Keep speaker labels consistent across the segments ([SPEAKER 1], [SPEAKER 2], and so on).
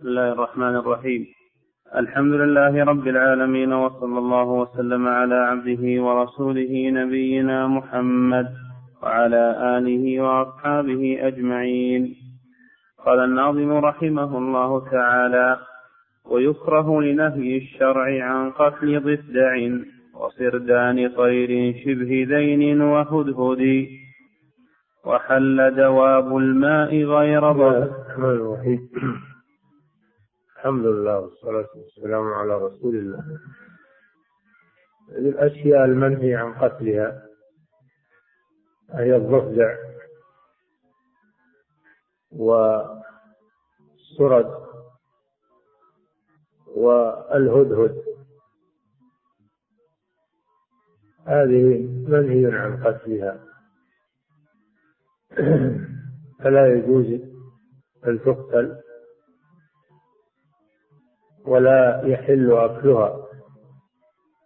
[SPEAKER 1] بسم الله الرحمن الرحيم. الحمد لله رب العالمين وصلى الله وسلم على عبده ورسوله نبينا محمد وعلى آله وأصحابه أجمعين. قال الناظم رحمه الله تعالى ويكره لنهي الشرع عن قتل ضفدع وصردان طير شبه ذين وهدهد. وحل دواب الماء غير ضر
[SPEAKER 2] الحمد لله والصلاة والسلام على رسول الله. الأشياء المنهي عن قتلها هي الضفدع والسرد والهدهد. هذه منهي عن قتلها. فلا يجوز أن تقتل. ولا يحل أكلها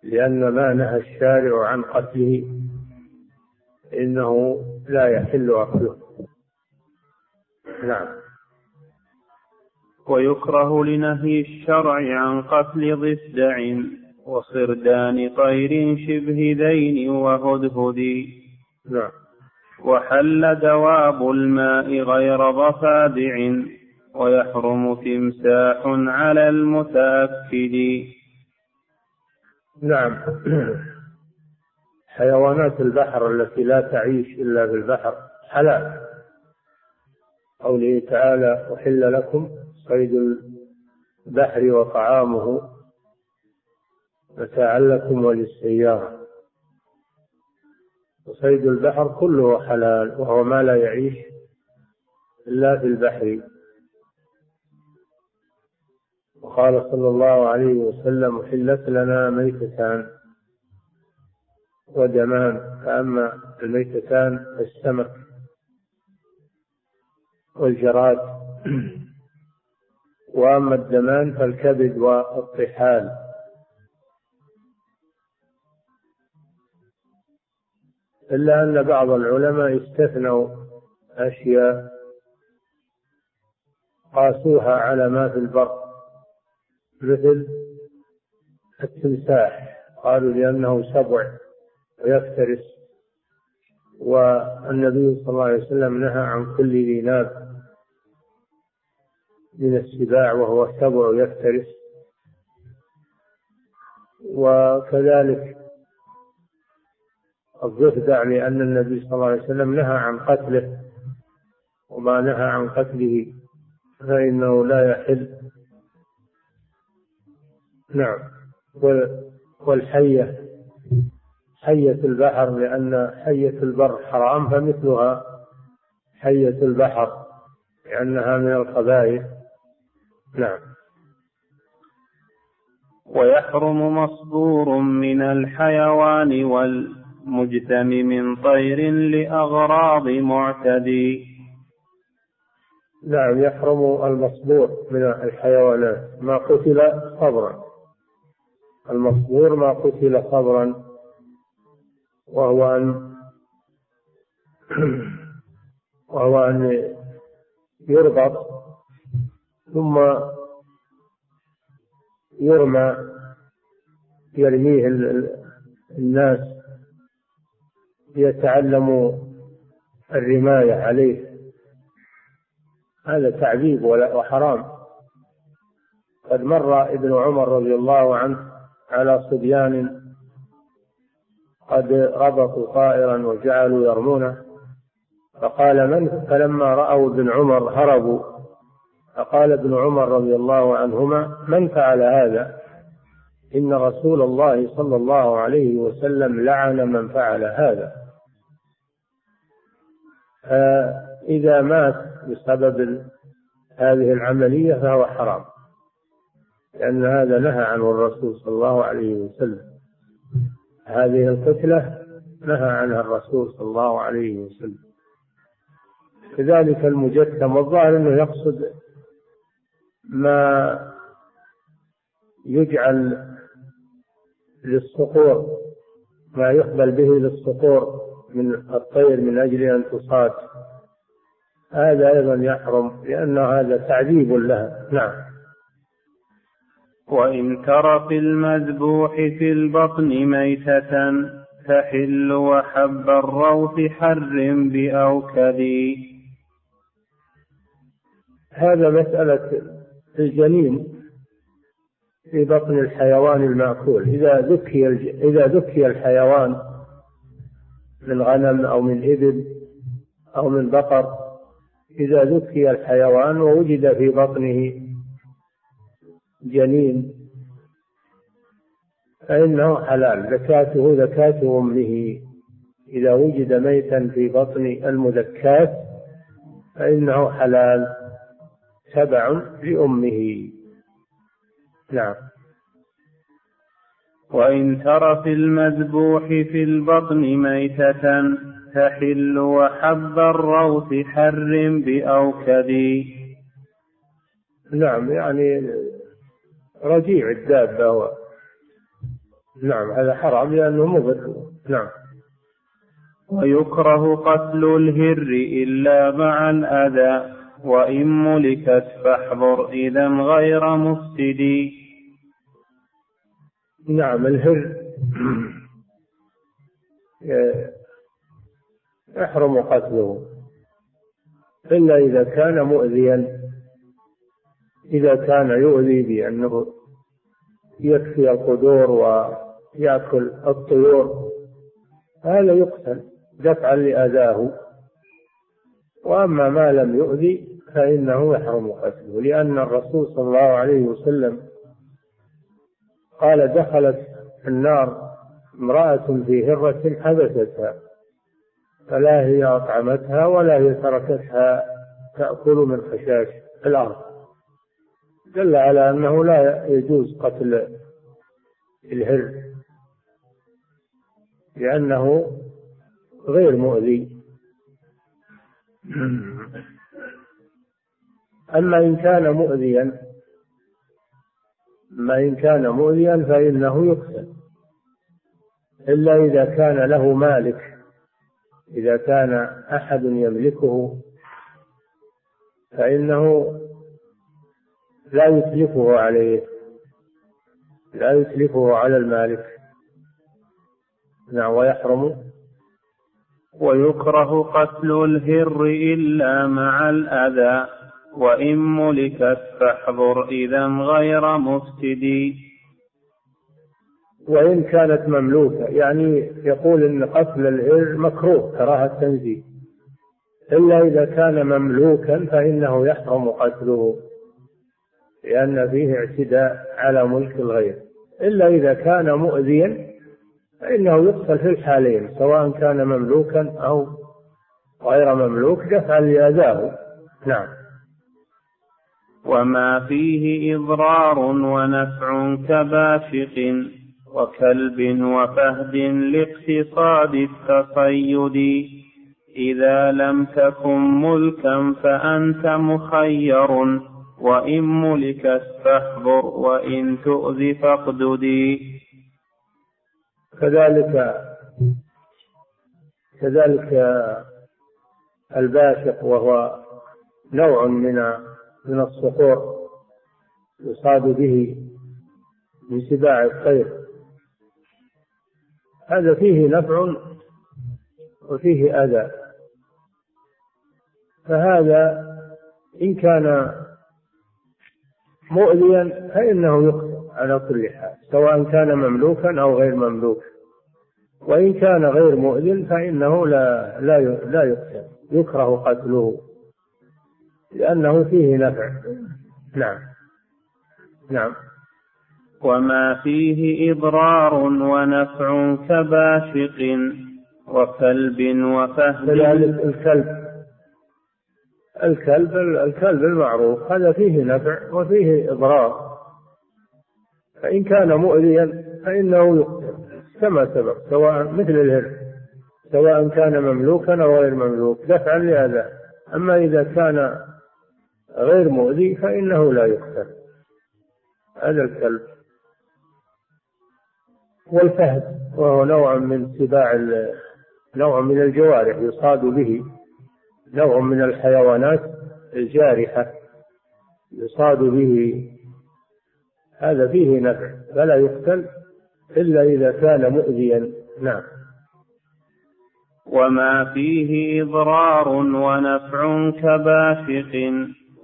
[SPEAKER 2] لأن ما نهى الشارع عن قتله إنه لا يحل أكله. نعم.
[SPEAKER 1] ويكره لنهي الشرع عن قتل ضفدع وصردان طير شبه ذين وهدهد.
[SPEAKER 2] نعم.
[SPEAKER 1] وحل دواب الماء غير ضفادع. ويحرم تمساح على المتأكد.
[SPEAKER 2] نعم. حيوانات البحر التي لا تعيش إلا في البحر حلال. قوله تعالى أحل لكم صيد البحر وطعامه متاعا لكم وللسيارة. وصيد البحر كله حلال وهو ما لا يعيش إلا في البحر. وقال صلى الله عليه وسلم حلت لنا ميتتان ودمان فأما الميتتان السمك والجراد. وأما الدمان فالكبد والطحال. إلا أن بعض العلماء استثنوا أشياء قاسوها على ما في البر. مثل التمساح. قالوا لأنه سبع ويفترس. والنبي صلى الله عليه وسلم نهى عن كل ذي ناب من السباع وهو سبع يفترس وكذلك الضفدع لأن النبي صلى الله عليه وسلم نهى عن قتله. وما نهى عن قتله فإنه لا يحل نعم. والحية حية البحر لأن حية البر حرام فمثلها حية البحر لأنها من الخبائث نعم.
[SPEAKER 1] ويحرم مصدور من الحيوان والمجتم من طير لأغراض معتدي.
[SPEAKER 2] نعم يحرم المصدور من الحيوانات. ما قتل صبرا المصبور ما قتل صبرا وهو أن وهو أن يربط ثم يرمى يرميه الناس ليتعلموا الرماية عليه. هذا تعذيب وحرام. قد مر ابن عمر رضي الله عنه على صبيان قد ربطوا طائرا وجعلوا يرمونه. فقال من؟ فلما رأوا ابن عمر هربوا. فقال ابن عمر رضي الله عنهما من فعل هذا؟ إن رسول الله صلى الله عليه وسلم لعن من فعل هذا. فإذا مات بسبب هذه العملية فهو حرام. لأن هذا نهى عنه الرسول صلى الله عليه وسلم. هذه القتلة نهى عنها الرسول صلى الله عليه وسلم. كذلك المجسم والظاهر أنه يقصد ما يجعل للصقور ما يقبل به للصقور من الطير من أجل أن تصاد. هذا أيضا يحرم لأن هذا تعذيب لها. نعم.
[SPEAKER 1] وإن تر في المذبوح في البطن ميتة تحل وحب الروث حر بأوكد.
[SPEAKER 2] هذا مسألة الجنين في بطن الحيوان المأكول. إذا ذكي إذا ذكي الحيوان من غنم أو من إبل أو من بقر إذا ذكي الحيوان ووجد في بطنه جنين. فإنه حلال زكاته زكاة أمه. إذا وجد ميتا في بطن المذكاة فإنه حلال تبع لأمه. نعم.
[SPEAKER 1] وإن تر في المذبوح في البطن ميتة تحل وحب الروث حر بأوكد.
[SPEAKER 2] نعم يعني رجيع الدابة هو. نعم هذا حرام لأنه مضر. نعم.
[SPEAKER 1] ويكره قتل الهر إلا مع الأذى وإن ملكت فاحذر إذا غير مفسد.
[SPEAKER 2] نعم الهر. يحرم قتله. إلا إذا كان مؤذيا. إذا كان يؤذي بأنه يكفي القدور ويأكل الطيور هذا يقتل دفعا لأذاه. وأما ما لم يؤذي فإنه يحرم قتله لأن الرسول صلى الله عليه وسلم قال دخلت النار امرأة في هرة حبستها فلا هي أطعمتها ولا هي تركتها تأكل من خشاش الأرض. دل على أنه لا يجوز قتل الهر لأنه غير مؤذي. أما إن كان مؤذيا أما إن كان مؤذيا فإنه يقتل. إلا إذا كان له مالك إذا كان أحد يملكه فإنه لا يتلفه عليه. لا يتلفه على المالك. نعم ويحرم.
[SPEAKER 1] ويكره قتل الهر إلا مع الأذى. وإن ملكت فاحذر إذا غير مفسد
[SPEAKER 2] وإن كانت مملوكة يعني يقول إن قتل الهر مكروه كراهة تنزيه إلا إذا كان مملوكا فإنه يحرم قتله. لأن فيه اعتداء على ملك الغير. إلا إذا كان مؤذيا فإنه يقتل في الحالين سواء كان مملوكا أو غير مملوك دفعا لأذاه. نعم.
[SPEAKER 1] وما فيه إضرار ونفع كباشق وكلب وفهد لاقتصاد التصيد. إذا لم تكن ملكا فأنت مخير. وإن ملكت فاحذر وإن تؤذ فاقددي
[SPEAKER 2] كذلك كذلك الباشق وهو نوع من من الصقور يصاد به من سباع الطير هذا فيه نفع وفيه أذى. فهذا إن كان مؤذيا فإنه يقتل على كل حال سواء كان مملوكا أو غير مملوك. وإن كان غير مؤذن فإنه لا لا لا يقتل يكره قتله. لأنه فيه نفع. نعم. نعم.
[SPEAKER 1] وما فيه إضرار ونفع كباشق وكلب وفهد.
[SPEAKER 2] كذلك الكلب. الكلب الكلب المعروف هذا فيه نفع وفيه إضرار. فإن كان مؤذيا فإنه يقتل كما سبق سواء مثل الهر سواء كان مملوكا أو غير مملوك دفعا لأذى أما إذا كان غير مؤذي فإنه لا يقتل. هذا الكلب. والفهد وهو نوع من سباع نوع من الجوارح يصاد به. نوع من الحيوانات الجارحة يصاد به. هذا فيه نفع فلا يقتل إلا إذا كان مؤذيا. نعم.
[SPEAKER 1] وما فيه إضرار ونفع كباشق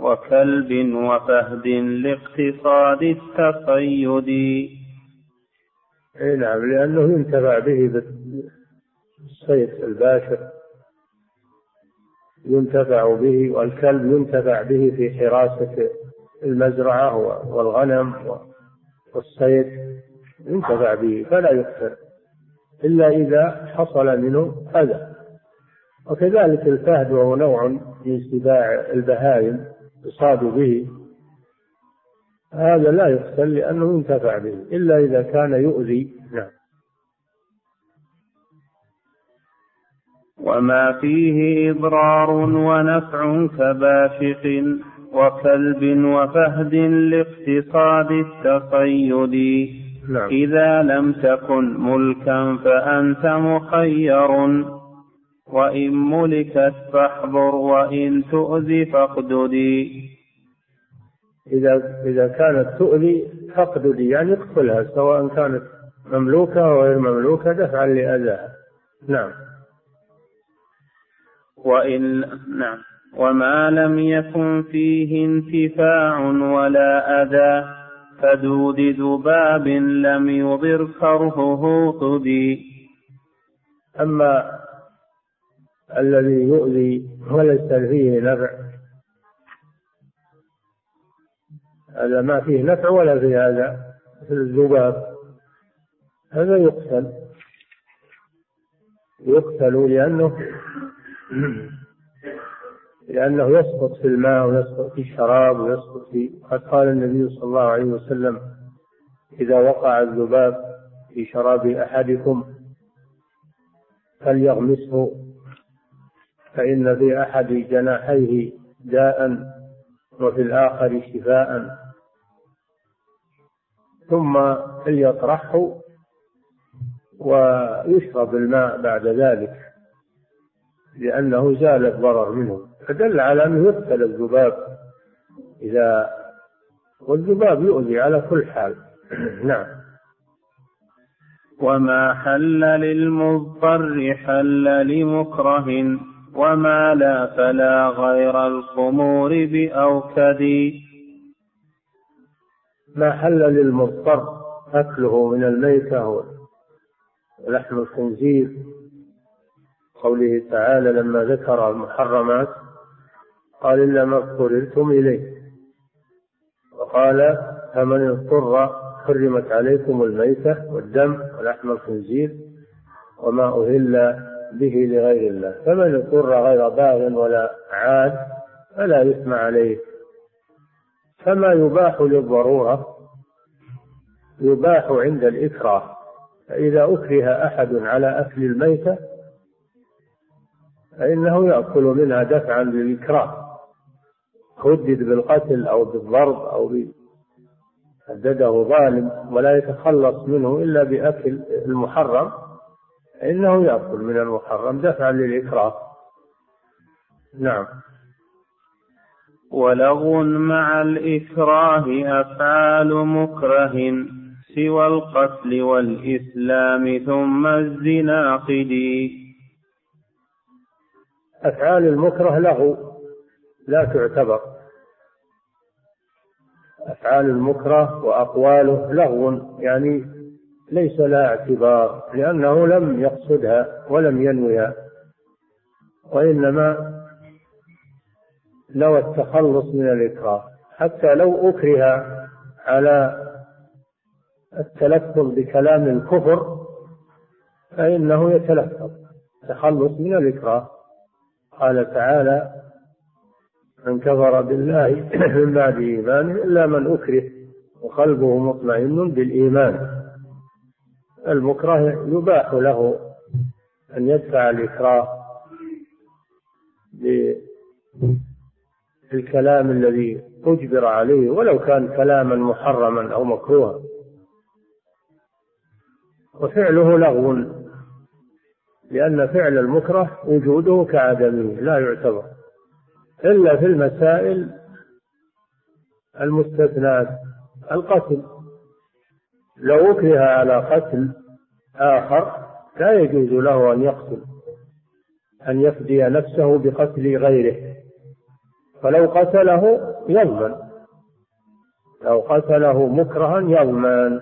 [SPEAKER 1] وكلب وفهد لاقتصاد التصيد
[SPEAKER 2] إي نعم لأنه ينتفع به بالصيد الباشر ينتفع به والكلب ينتفع به في حراسة المزرعة والغنم والصيد. ينتفع به فلا يقتل إلا إذا حصل منه أذى. وكذلك الفهد وهو نوع من سباع البهائم يصاد به. هذا لا يقتل لأنه ينتفع به. إلا إذا كان يؤذي
[SPEAKER 1] وما فيه إضرار ونفع كباشق وكلب وفهد لاقتصاد التصيد. نعم. إذا لم تكن ملكا فأنت مخير. وإن ملكت فاحضر وإن تؤذي فاقددي
[SPEAKER 2] إذا إذا كانت تؤذي فاقددي يعني اقتلها سواء كانت مملوكة أو غير مملوكة دفعا لأذاها. نعم.
[SPEAKER 1] وإن نعم. وما لم يكن فيه انتفاع ولا أذى فدود ذباب لم يضر كرهه قدي
[SPEAKER 2] أما الذي يؤذي وليس فيه نفع. هذا ما فيه نفع ولا فيه هذا مثل الذباب. هذا يقتل. يقتل لأنه لأنه يسقط في الماء ويسقط في الشراب ويسقط في قد قال النبي صلى الله عليه وسلم إذا وقع الذباب في شراب أحدكم فليغمسه فإن في أحد جناحيه داء وفي الآخر شفاء ثم ليطرحه ويشرب الماء بعد ذلك. لأنه زال الضرر منه فدل على أنه يقتل الذباب. إذا والذباب يؤذي على كل حال. نعم.
[SPEAKER 1] وما حل للمضطر حل لمكره. وما لا فلا غير الخمور بأوكد.
[SPEAKER 2] ما حل للمضطر؟ أكله من الميتة ولحم الخنزير. قوله تعالى لما ذكر المحرمات قال إلا ما اضطررتم إليه. وقال فمن اضطر حرمت عليكم الميتة والدم ولحم الخنزير وما أهل به لغير الله. فمن اضطر غير باغ ولا عاد فلا إثم عليه. فما يباح للضرورة يباح عند الإكراه. فإذا أكره أحد على أكل الميتة فإنه يأكل منها دفعا للإكراه. هدد بالقتل أو بالضرب أو هدده ظالم ولا يتخلص منه إلا بأكل المحرم. فإنه يأكل من المحرم دفعا للإكراه. نعم.
[SPEAKER 1] ولغو مع الإكراه أفعال مكره سوى القتل والإسلام ثم الزنا قدي.
[SPEAKER 2] أفعال المكره له لا تعتبر. أفعال المكره وأقواله لغو يعني ليس لها اعتبار لأنه لم يقصدها ولم ينويها وإنما لو التخلص من الإكراه. حتى لو أكره على التلفظ بكلام الكفر فإنه يتلفظ تخلص من الإكراه. قال تعالى من كفر بالله من بعد إيمانه إلا من أكره وقلبه مطمئن بالإيمان. المكره يباح له أن يدفع الإكراه بالكلام الذي أجبر عليه ولو كان كلاما محرما أو مكروها. وفعله لغو لأن فعل المكره وجوده كعدمه لا يعتبر. إلا في المسائل المستثنات القتل. لو أكره على قتل آخر لا يجوز له أن يقتل أن يفدي نفسه بقتل غيره. فلو قتله يضمن. لو قتله مكرها يضمن.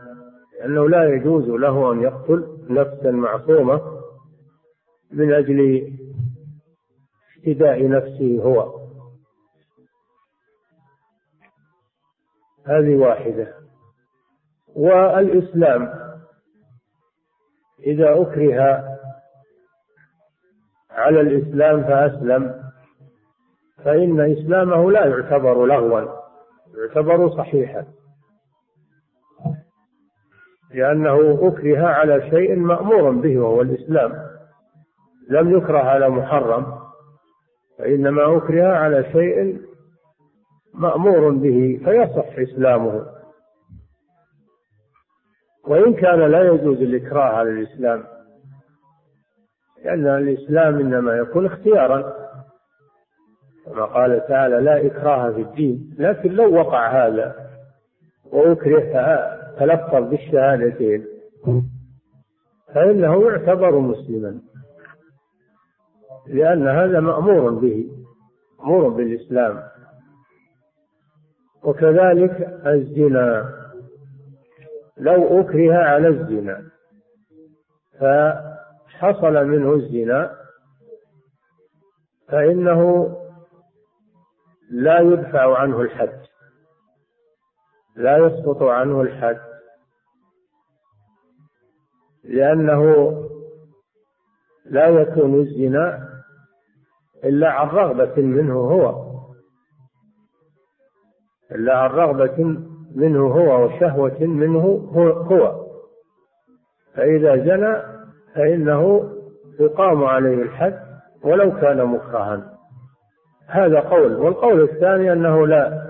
[SPEAKER 2] لأنه لا يجوز له أن يقتل نفسا معصومة. من أجل افتداء نفسه هو. هذه واحدة. والإسلام إذا أكره على الإسلام فأسلم فإن إسلامه لا يعتبر لغوا يعتبر صحيحا. لأنه أكره على شيء مأمور به وهو الإسلام. لم يكره على محرم وإنما أكره على شيء مأمور به فيصح إسلامه. وإن كان لا يجوز الإكراه على الإسلام لأن الإسلام إنما يكون اختيارا. كما قال تعالى لا إكراه في الدين. لكن لو وقع هذا وأكره تلفظ بالشهادتين. فإنه يعتبر مسلما. لأن هذا مأمور به مأمور بالإسلام. وكذلك الزنا. لو أكره على الزنا فحصل منه الزنا فإنه لا يدفع عنه الحد. لا يسقط عنه الحد. لأنه لا يكون الزنا إلا عن رغبة منه هو. إلا عن رغبة منه هو وشهوة منه هو. فإذا زنى فإنه يقام عليه الحد ولو كان مكرها. هذا قول. والقول الثاني أنه لا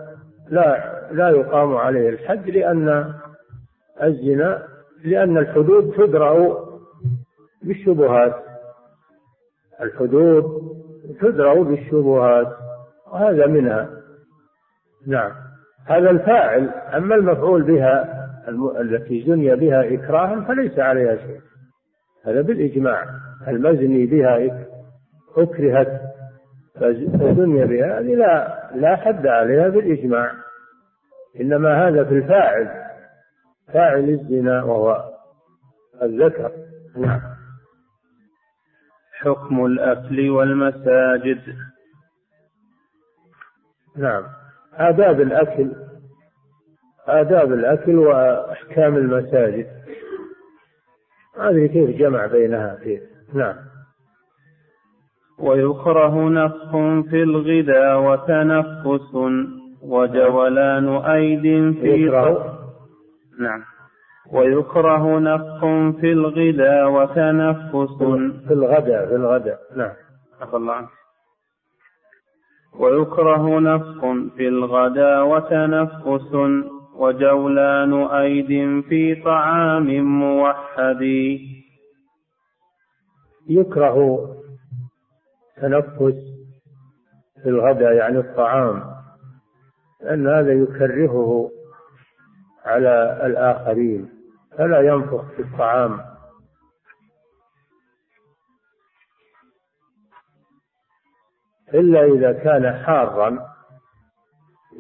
[SPEAKER 2] لا لا يقام عليه الحد لأن الزنا لأن الحدود تدرأ بالشبهات. الحدود تدرأ بالشبهات وهذا منها. نعم. هذا الفاعل أما المفعول بها التي زني بها إكراها فليس عليها شيء. هذا بالإجماع. المزني بها أكرهت فزني بها هذه لا لا حد عليها بالإجماع. إنما هذا في الفاعل. فاعل الزنا وهو الذكر. نعم.
[SPEAKER 1] حكم الأكل والمساجد.
[SPEAKER 2] نعم. آداب الأكل آداب الأكل وأحكام المساجد. هذه كيف جمع بينها كيف نعم.
[SPEAKER 1] ويكره نفخ في الغذا وتنفس وجولان أيد في
[SPEAKER 2] يكره.
[SPEAKER 1] نعم. ويكره نفخ في الغذا وتنفس.
[SPEAKER 2] في الغداء في الغداء نعم.
[SPEAKER 1] عفى الله عنك. ويكره نفخ في الغدا وتنفس. وجولان أيد في طعام موحد.
[SPEAKER 2] يكره تنفس في الغداء يعني الطعام لأن هذا يكرهه على الآخرين. فلا ينفخ في الطعام؟ إلا إذا كان حارا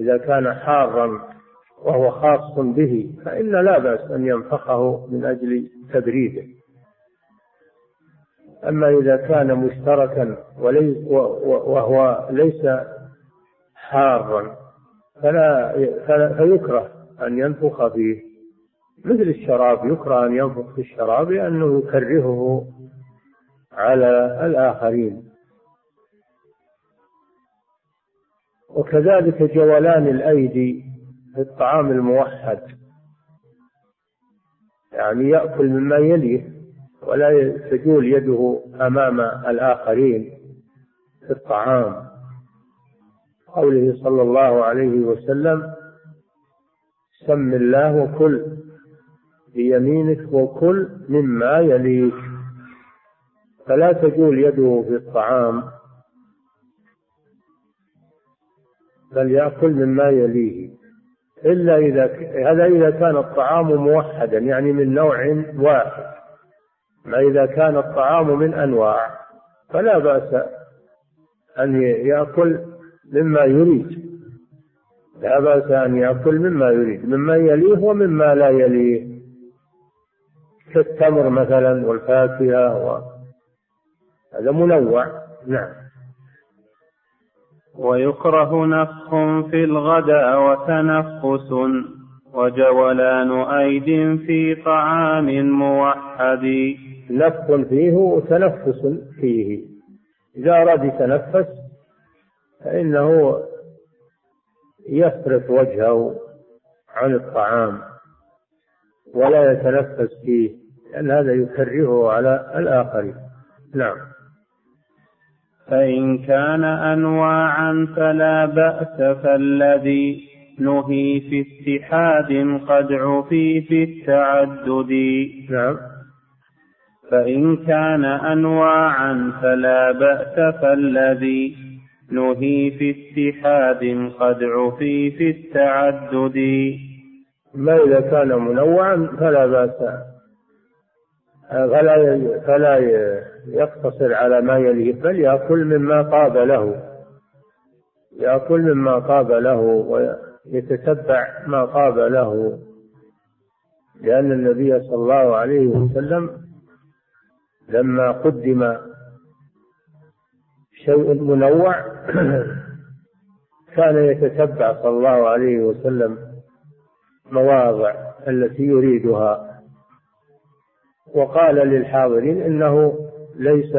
[SPEAKER 2] إذا كان حارا وهو خاص به فإن لا بأس أن ينفخه من أجل تبريده. أما إذا كان مشتركا وليس وهو ليس حارا فلا فيكره أن ينفخ فيه. مثل الشراب يكره أن ينفخ في الشراب لأنه يكرهه على الآخرين. وكذلك جولان الأيدي في الطعام الموحد. يعني يأكل مما يليه ولا تجول يده أمام الآخرين في الطعام. قوله صلى الله عليه وسلم سم الله وكل بيمينك وكل مما يليك. فلا تجول يده في الطعام بل يأكل مما يليه. إلا إذا هذا إذا كان الطعام موحدا يعني من نوع واحد. ما إذا كان الطعام من أنواع فلا بأس أن يأكل مما يريد. لا بأس أن يأكل مما يريد مما يليه ومما لا يليه. كالتمر مثلا والفاكهة و... هذا منوع. نعم.
[SPEAKER 1] ويكره نفخ في الغداء وتنفس وجولان أيد في طعام موحد.
[SPEAKER 2] نفخ فيه وتنفس فيه. إذا أراد يتنفس فإنه يصرف وجهه عن الطعام. ولا يتنفس فيه لأن هذا يكرهه على الآخرين نعم.
[SPEAKER 1] فإن كان أنواعا فلا بأس فالذي نهي في اتحاد قد عفي في التعدد.
[SPEAKER 2] نعم.
[SPEAKER 1] فإن كان أنواعا فلا بأس فالذي نهي في اتحاد قد عفي في التعدد.
[SPEAKER 2] ما إذا كان منوعا فلا بأس فلا فلا يقتصر على ما يليه بل يأكل مما طاب له يأكل مما طاب له ويتتبع ما طاب له لأن النبي صلى الله عليه وسلم لما قدم شيء منوع كان يتتبع صلى الله عليه وسلم مواضع التي يريدها. وقال للحاضرين إنه ليس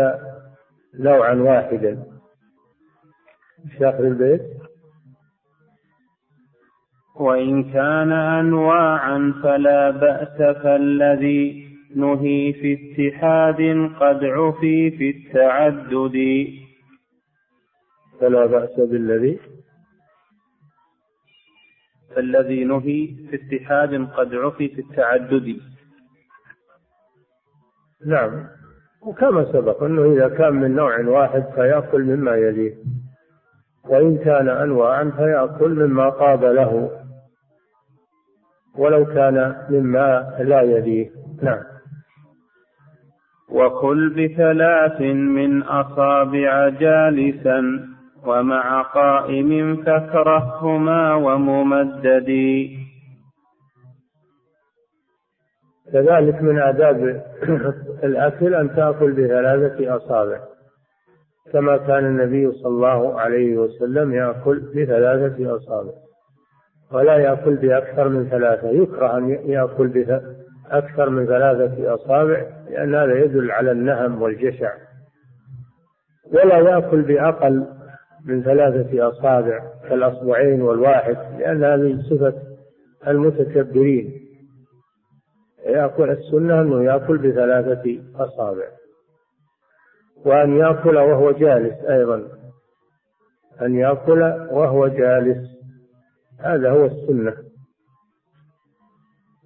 [SPEAKER 2] نوعا واحدا. في اخر البيت.
[SPEAKER 1] وإن كان أنواعا فلا بأس فالذي نهي في اتحاد قد عفي في التعدد.
[SPEAKER 2] فلا بأس بالذي
[SPEAKER 1] فالذي نهي في اتحاد قد عفي في التعدد.
[SPEAKER 2] نعم. وكما سبق أنه إذا كان من نوع واحد فيأكل مما يليه. وإن كان أنواعا فيأكل مما طاب له. ولو كان مما لا يليه. نعم.
[SPEAKER 1] وكل بثلاث من أصابع جالسا. ومع قائم فاكرههما وممدد.
[SPEAKER 2] كذلك من آداب الأكل أن تأكل بثلاثة أصابع كما كان النبي صلى الله عليه وسلم يأكل بثلاثة أصابع ولا يأكل بأكثر من ثلاثة. يكره أن يأكل بأكثر من ثلاثة أصابع لأن هذا يدل على النهم والجشع. ولا يأكل بأقل من ثلاثة أصابع كالأصبعين والواحد لأن هذه صفة المتكبرين. يأكل السنة أنه يأكل بثلاثة أصابع. وأن يأكل وهو جالس أيضا. أن يأكل وهو جالس. هذا هو السنة.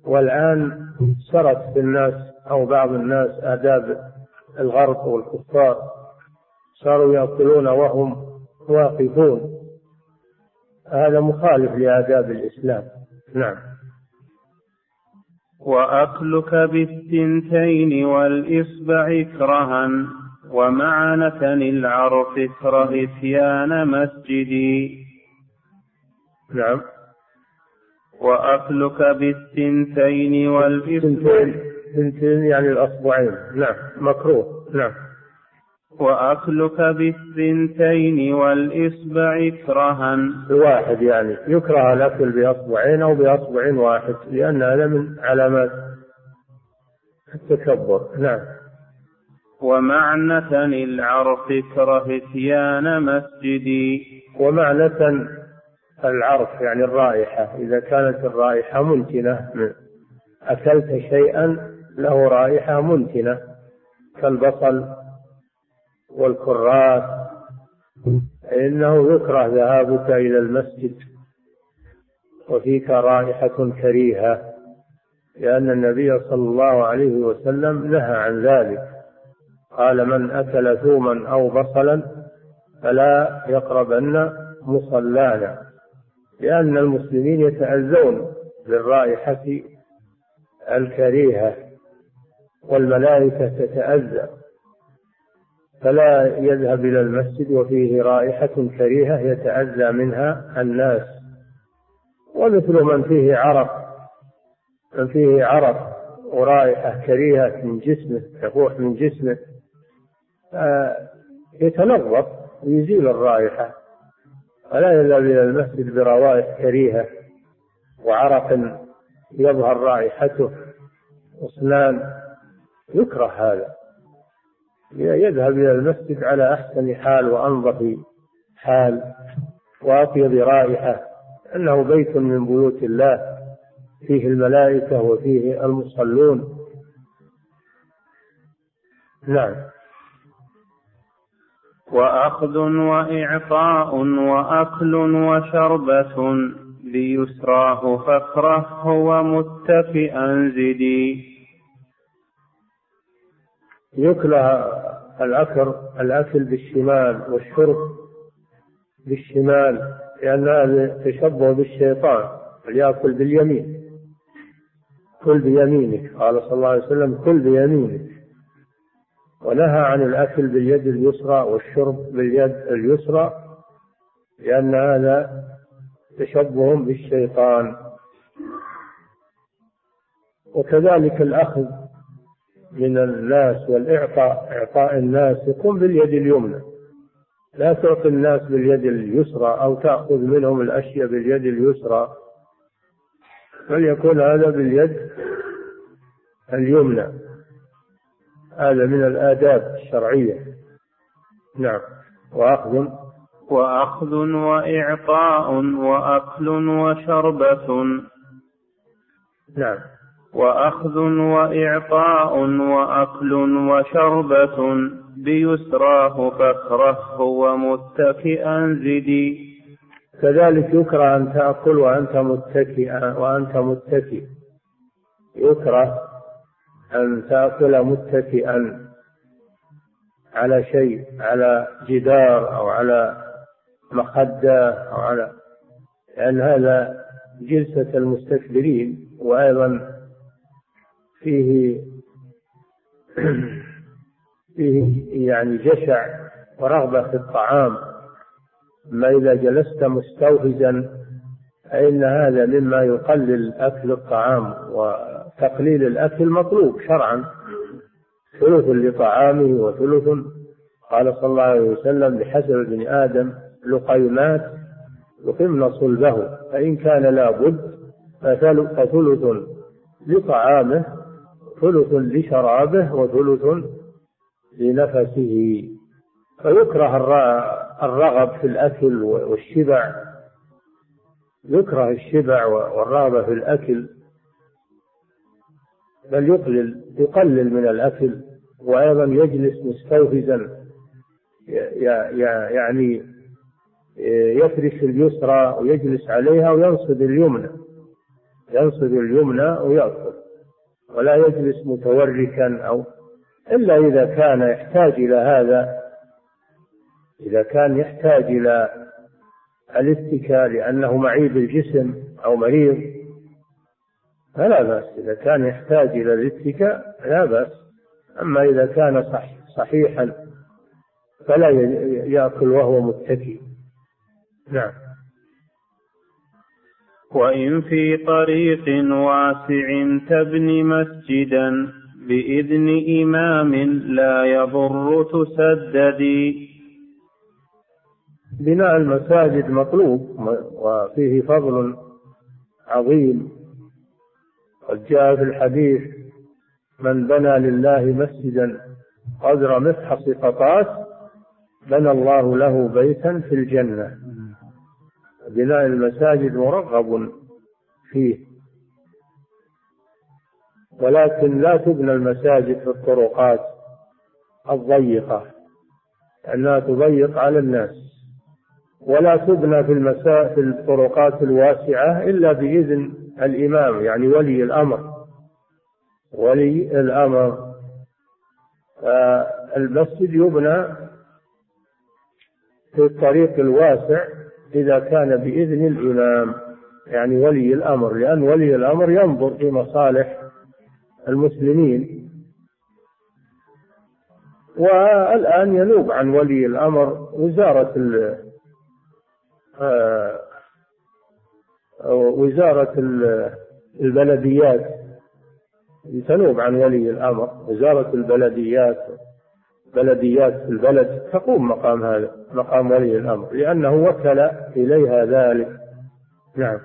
[SPEAKER 2] والآن سرت في الناس أو بعض الناس آداب الغرب والكفار. صاروا يأكلون وهم واقفون. هذا مخالف لآداب الإسلام. نعم.
[SPEAKER 1] وأكلك بالثنتين والإصبع كرها ومعنة العرف اكره إتيان مسجدي.
[SPEAKER 2] نعم.
[SPEAKER 1] وأكلك بالثنتين والإصبع.
[SPEAKER 2] ثنتين يعني الأصبعين. نعم. مكروه. نعم.
[SPEAKER 1] وأكلك بالثنتين والإصبع كرها.
[SPEAKER 2] بواحد يعني يكره الأكل بأصبعين أو بأصبع واحد لأن هذا من علامات التكبر. نعم.
[SPEAKER 1] ومعنة العرف كره اتيان مسجدي
[SPEAKER 2] ومعنة العرف يعني الرائحة. إذا كانت الرائحة منتنة أكلت شيئا له رائحة منتنة كالبصل والكراث. فإنه يكره ذهابك إلى المسجد. وفيك رائحة كريهة لأن النبي صلى الله عليه وسلم نهى عن ذلك. قال من أكل ثوما أو بصلا فلا يقربن مصلانا. لأن المسلمين يتأذون بالرائحة الكريهة والملائكة تتأذى. فلا يذهب إلى المسجد وفيه رائحة كريهة يتأذى منها الناس. ومثل من فيه عرق من فيه عرق ورائحة كريهة من جسمه تفوح من جسمه يتنظف ويزيل الرائحة. ولا يذهب إلى المسجد بروائح كريهة وعرق يظهر رائحته أسنان يكره هذا. يذهب إلى المسجد على أحسن حال وأنظف حال وأطيب رائحة أنه بيت من بيوت الله فيه الملائكة وفيه المصلون. نعم.
[SPEAKER 1] وأخذ وإعطاء وأكل وشربة ليسراه فاكره ومتكئا زدي.
[SPEAKER 2] يكره الأكل الأكل بالشمال والشرب بالشمال لأن هذا تشبه بالشيطان فليأكل باليمين. كل بيمينك قال صلى الله عليه وسلم كل بيمينك. ونهى عن الأكل باليد اليسرى والشرب باليد اليسرى لأن هذا تشبه بالشيطان. وكذلك الأخذ من الناس والإعطاء إعطاء الناس يكون باليد اليمنى. لا تعطي الناس باليد اليسرى أو تأخذ منهم الأشياء باليد اليسرى. بل يكون هذا باليد اليمنى؟ هذا من الآداب الشرعية. نعم. وأخذ؟
[SPEAKER 1] وأخذ وإعطاء وأكل وشربة.
[SPEAKER 2] نعم.
[SPEAKER 1] وأخذ وإعطاء وأكل وشربة بيسراه فاكره ومتكئا زدي.
[SPEAKER 2] كذلك يكره أن تأكل وأنت متكئا وأنت متكئ. يكره أن تأكل متكئا على شيء على جدار أو على مخدة أو على لأن هذا جلسة المستكبرين وأيضا فيه فيه يعني جشع ورغبة في الطعام. أما إذا جلست مستوهزا فإن هذا مما يقلل أكل الطعام وتقليل الأكل مطلوب شرعا. ثلث لطعامه وثلث قال صلى الله عليه وسلم بحسب ابن آدم لقيمات يقمن صلبه فإن كان لابد فثلث لطعامه ثلث لشرابه وثلث لنفسه. فيكره الرغب في الأكل والشبع. يكره الشبع والرغبة في الأكل. بل يقلل يقلل من الأكل. وأيضا يجلس مستوفزا. يعني يفرش اليسرى ويجلس عليها وينصب اليمنى. ينصب اليمنى ويأكل. ولا يجلس متوركا أو إلا إذا كان يحتاج إلى هذا إذا كان يحتاج إلى الاتكاء لأنه معيب الجسم أو مريض فلا بأس. إذا كان يحتاج إلى الاتكاء لا بأس. أما إذا كان صحيحا فلا يأكل وهو متكي نعم.
[SPEAKER 1] وإن في طريق واسع تبني مسجدا بإذن إمام لا يضر تسددي
[SPEAKER 2] بناء المساجد مطلوب وفيه فضل عظيم. قد جاء في الحديث من بنى لله مسجدا قدر مفحص قطاس بنى الله له بيتا في الجنة. بناء المساجد مرغب فيه. ولكن لا تبنى المساجد في الطرقات الضيقة لأنها تضيق على الناس. ولا تبنى في المسا في الطرقات الواسعة إلا بإذن الإمام يعني ولي الأمر. ولي الأمر المسجد يبنى في الطريق الواسع إذا كان بإذن الإمام يعني ولي الأمر لأن ولي الأمر ينظر في مصالح المسلمين. والآن ينوب عن ولي الأمر وزارة آه، وزارة البلديات. تنوب عن ولي الأمر وزارة البلديات. بلديات في البلد تقوم مقام هذا مقام ولي الأمر لأنه وكل إليها ذلك. نعم.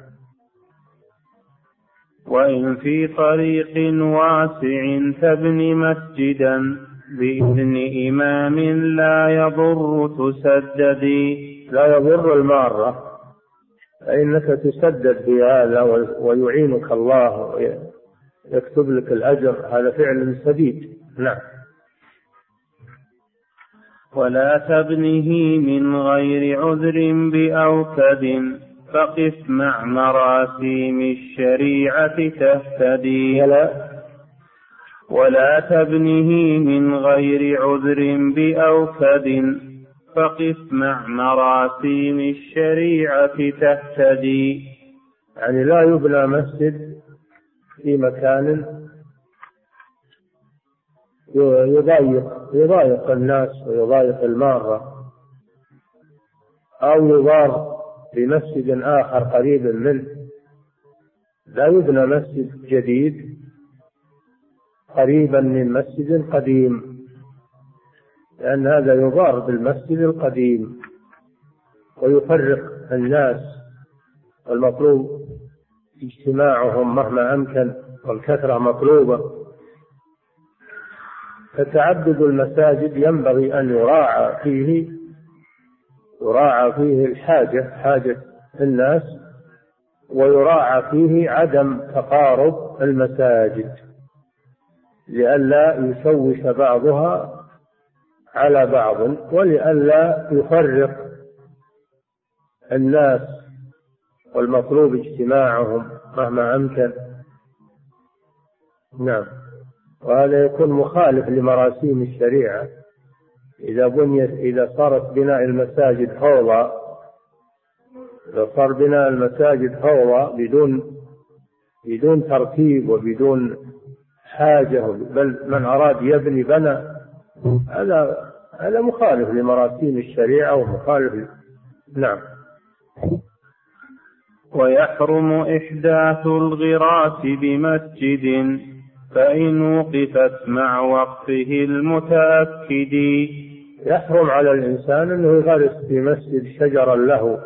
[SPEAKER 1] وإن في طريق واسع تبني مسجدا بإذن إمام لا يضر تسددي
[SPEAKER 2] لا يضر المارة فإنك تسدد في هذا ويعينك الله يكتب لك الأجر. هذا فعل سديد. نعم.
[SPEAKER 1] ولا تبنه من غير عذر بأوكد فقف مع مراسيم الشريعة تهتدي.
[SPEAKER 2] ولا
[SPEAKER 1] ولا تبنه من غير عذر بأوكد فقف مع مراسيم الشريعة تهتدي.
[SPEAKER 2] يعني لا يبنى مسجد في مكان يضايق يضايق الناس ويضايق المارة. أو يضار بمسجد آخر قريب منه. لا يبنى مسجد جديد قريبا من مسجد قديم. لأن هذا يضار بالمسجد القديم. ويفرق الناس. والمطلوب اجتماعهم مهما أمكن والكثرة مطلوبة. فتعدد المساجد ينبغي أن يراعى فيه يراعى فيه الحاجة حاجة الناس ويراعى فيه عدم تقارب المساجد لئلا يشوش بعضها على بعض ولئلا يفرق الناس والمطلوب اجتماعهم مهما أمكن. نعم. وهذا يكون مخالف لمراسيم الشريعة. إذا بنيت إذا صارت بناء المساجد فوضى إذا صار بناء المساجد فوضى بدون بدون ترتيب وبدون حاجة بل من أراد يبني بنى هذا هذا مخالف لمراسيم الشريعة ومخالف نعم.
[SPEAKER 1] ويحرم إحداث الغراس بمسجد. فإن وقفت مع وقفه المتأكد.
[SPEAKER 2] يحرم على الإنسان أنه يغرس في مسجد شجرا له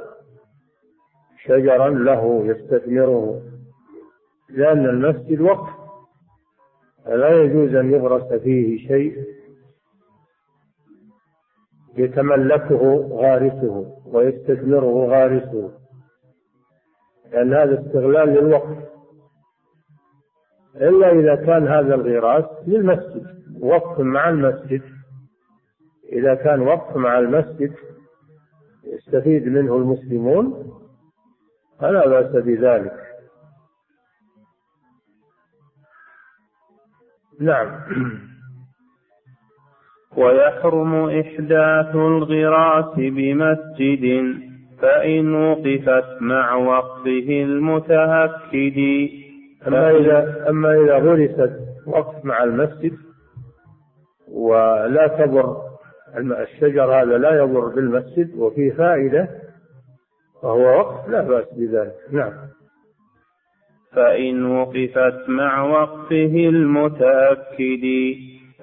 [SPEAKER 2] شجرا له يستثمره لأن المسجد وقف لا يجوز أن يغرس فيه شيء يتملكه غارسه ويستثمره غارسه لأن هذا استغلال للوقف. إلا إذا كان هذا الغراس للمسجد وقف مع المسجد. إذا كان وقف مع المسجد يستفيد منه المسلمون فلا بأس بذلك. نعم.
[SPEAKER 1] ويحرم إحداث الغراس بمسجد فإن وقفت مع وقفه المتأكد
[SPEAKER 2] أما إذا أما إذا غرست وقف مع المسجد ولا تضر الشجر هذا لا يضر بالمسجد وفيه فائدة فهو وقف لا بأس بذلك. نعم.
[SPEAKER 1] فإن وقفت مع وقفه المتأكد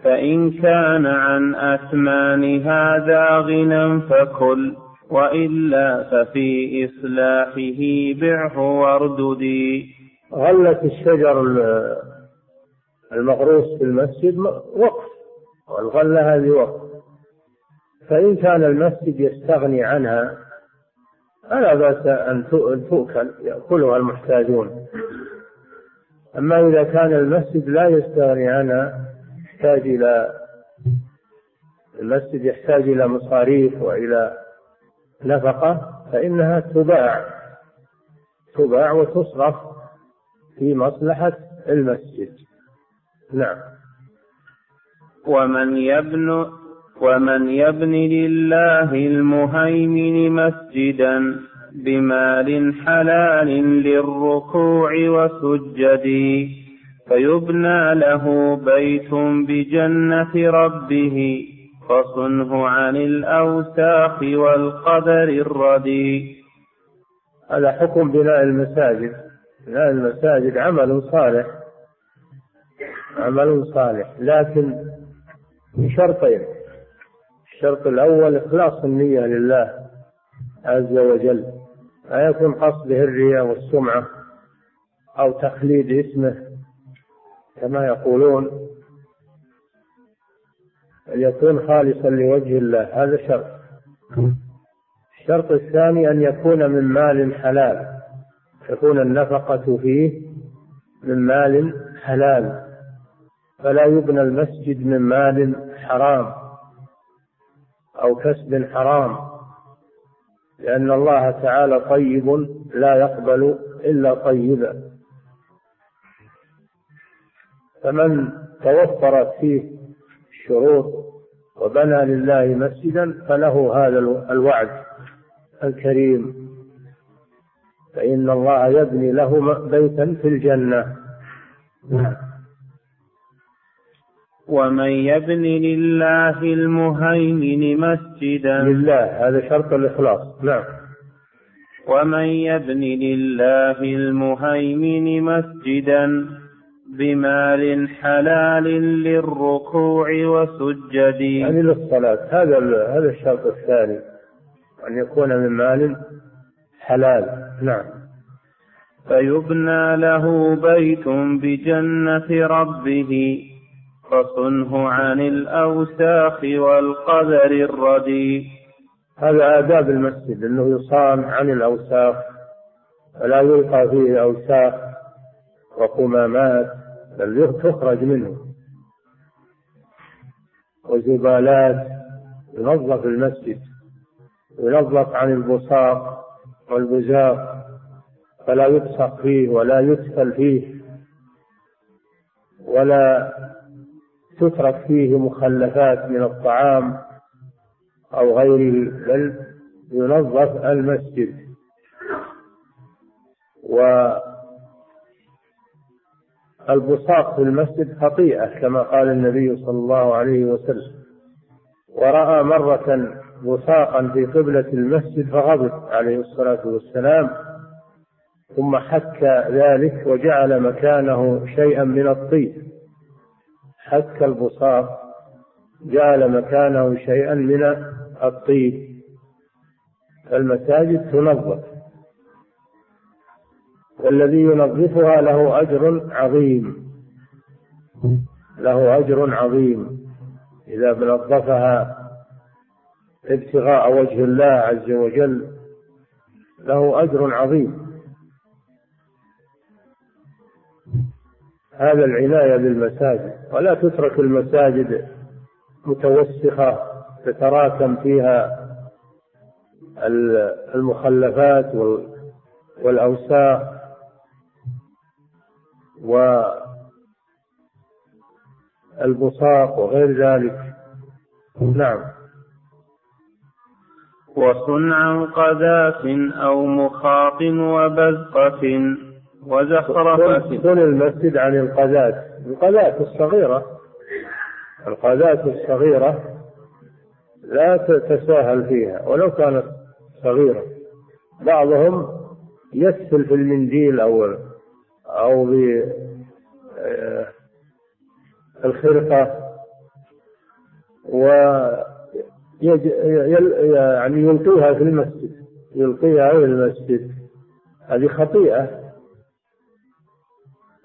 [SPEAKER 1] فإن كان عن أثمان هذا غنى فكل وإلا ففي إصلاحه بعه وارددي
[SPEAKER 2] غلة الشجر المغروس في المسجد وقف. والغلة هذه وقف. فإن كان المسجد يستغني عنها فلا بأس أن تؤكل يأكلها المحتاجون. أما إذا كان المسجد لا يستغني عنها يحتاج إلى المسجد يحتاج إلى مصاريف وإلى نفقة فإنها تباع. تباع وتصرف. في مصلحة المسجد. نعم.
[SPEAKER 1] ومن يبن ومن يبن لله المهيمن مسجدا بمال حلال للركوع وسجد فيبنى له بيت بجنة ربه فصنه عن الأوساخ والقدر الردي.
[SPEAKER 2] هذا حكم بناء المساجد. بناء المساجد عمل صالح عمل صالح لكن بشرطين. الشرط الأول إخلاص النية لله عز وجل لا يكون قصده الرياء والسمعة أو تخليد اسمه كما يقولون أن يكون خالصا لوجه الله. هذا شرط. الشرط الثاني أن يكون من مال حلال. تكون النفقة فيه من مال حلال فلا يبنى المسجد من مال حرام أو كسب حرام لأن الله تعالى طيب لا يقبل إلا طيبا. فمن توفرت فيه الشروط وبنى لله مسجدا فله هذا الوعد الكريم. فإن الله يبني له بيتا في الجنة. نعم.
[SPEAKER 1] ومن يبن لله المهيمن مسجدا.
[SPEAKER 2] لله هذا شرط الإخلاص. نعم.
[SPEAKER 1] ومن يبن لله المهيمن مسجدا بمال حلال للركوع وسجد.
[SPEAKER 2] يعني للصلاة. هذا هذا الشرط الثاني. أن يكون من مال حلال. نعم.
[SPEAKER 1] فيبنى له بيت بجنة ربه فصنه عن الأوساخ والقدر الردي
[SPEAKER 2] هذا آداب المسجد أنه يصان عن الأوساخ ولا يلقى فيه أوساخ وقمامات بل تخرج منه. وزبالات ينظف المسجد ينظف عن البصاق والبزاق فلا يبصق فيه ولا يدخل فيه ولا تترك فيه مخلفات من الطعام أو غيره بل ينظف المسجد. والبصاق في المسجد خطيئة كما قال النبي صلى الله عليه وسلم. ورأى مرة بصاقا في قبلة المسجد فغضب عليه الصلاة والسلام ثم حك ذلك وجعل مكانه شيئا من الطين حك البصاق جعل مكانه شيئا من الطيب. المساجد تنظف. والذي ينظفها له أجر عظيم. له أجر عظيم. إذا نظفها ابتغاء وجه الله عز وجل له أجر عظيم. هذا العناية بالمساجد ولا تترك المساجد متوسخة تتراكم فيها المخلفات والأوساخ. والبصاق وغير ذلك. نعم.
[SPEAKER 1] وصنع قذاف أو مخاط وبزقة وزخرفة
[SPEAKER 2] كن المسجد عن القذاة القذاة الصغيرة. القذاة الصغيرة لا تتساهل فيها. ولو كانت صغيرة. بعضهم يسهل في المنديل أو أو بالخرقة و يعني يلقيها في المسجد. يلقيها في المسجد. هذه خطيئة.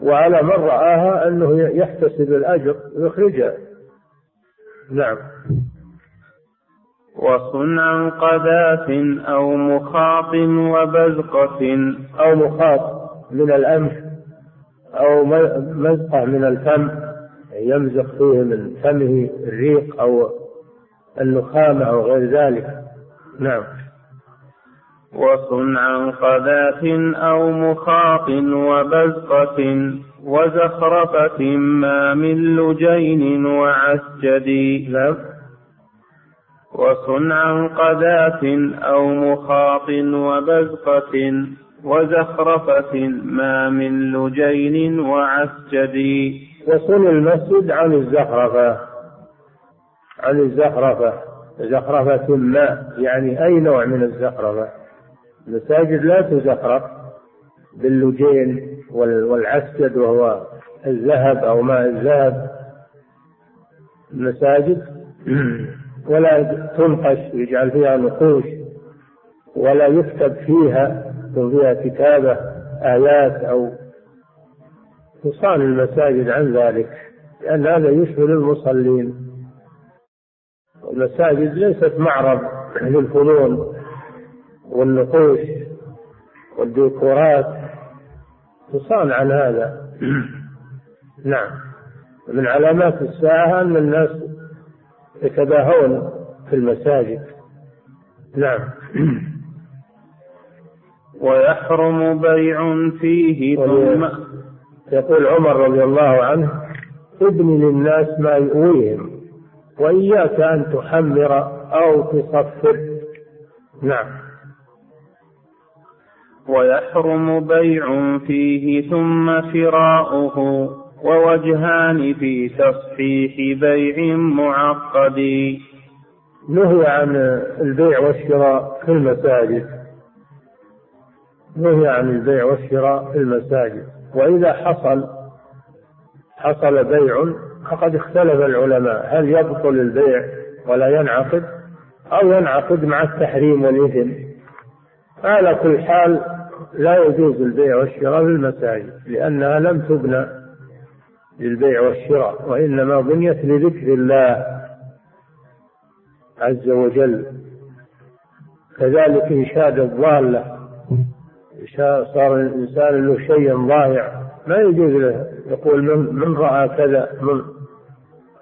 [SPEAKER 2] وعلى من رآها أنه يحتسب الأجر ويخرجها. نعم.
[SPEAKER 1] وصنع قذاف أو مخاط وبزقة.
[SPEAKER 2] أو مخاط من الأنف أو مزقة من الفم. يمزق فيه من فمه الريق أو النخامة أو غير ذلك. نعم.
[SPEAKER 1] وصنع قذاف أو مخاط وبزقة وزخرفة ما من لجين وعسجد.
[SPEAKER 2] نعم.
[SPEAKER 1] وصنعا قذاة أو مخاط وبزقة وزخرفة ما من لجين وعسجد.
[SPEAKER 2] وصن المسجد عن الزخرفة. عن الزخرفة. زخرفة ما يعني أي نوع من الزخرفة. المساجد لا تزخرف باللجين والعسجد وهو الذهب أو ماء الذهب. المساجد ولا تنقش يجعل فيها نقوش ولا يكتب فيها فيها كتابة آيات أو تصان المساجد عن ذلك لأن هذا يشغل المصلين. المساجد ليست معرض للفنون والنقوش والديكورات. تصان عن هذا. نعم. من علامات الساعة أن الناس يتباهون في المساجد. نعم.
[SPEAKER 1] ويحرم بيع فيه ثم
[SPEAKER 2] يقول عمر رضي الله عنه ابن للناس ما يؤويهم. وإياك أن تحمر أو تصفر. نعم.
[SPEAKER 1] ويحرم بيع فيه ثم شراؤه ووجهان في تصحيح بيع معقد.
[SPEAKER 2] نهي عن البيع والشراء في المساجد. نهي عن البيع والشراء في المساجد. وإذا حصل حصل بيع فقد اختلف العلماء. هل يبطل البيع ولا ينعقد؟ أو ينعقد مع التحريم والإثم. على كل حال لا يجوز البيع والشراء في المساجد لأنها لم تبنى للبيع والشراء وإنما بنيت لذكر الله عز وجل. كذلك إنشاد الضالة. صار الإنسان له شيء ضايع ما يجوز له. يقول من, من رأى كذا من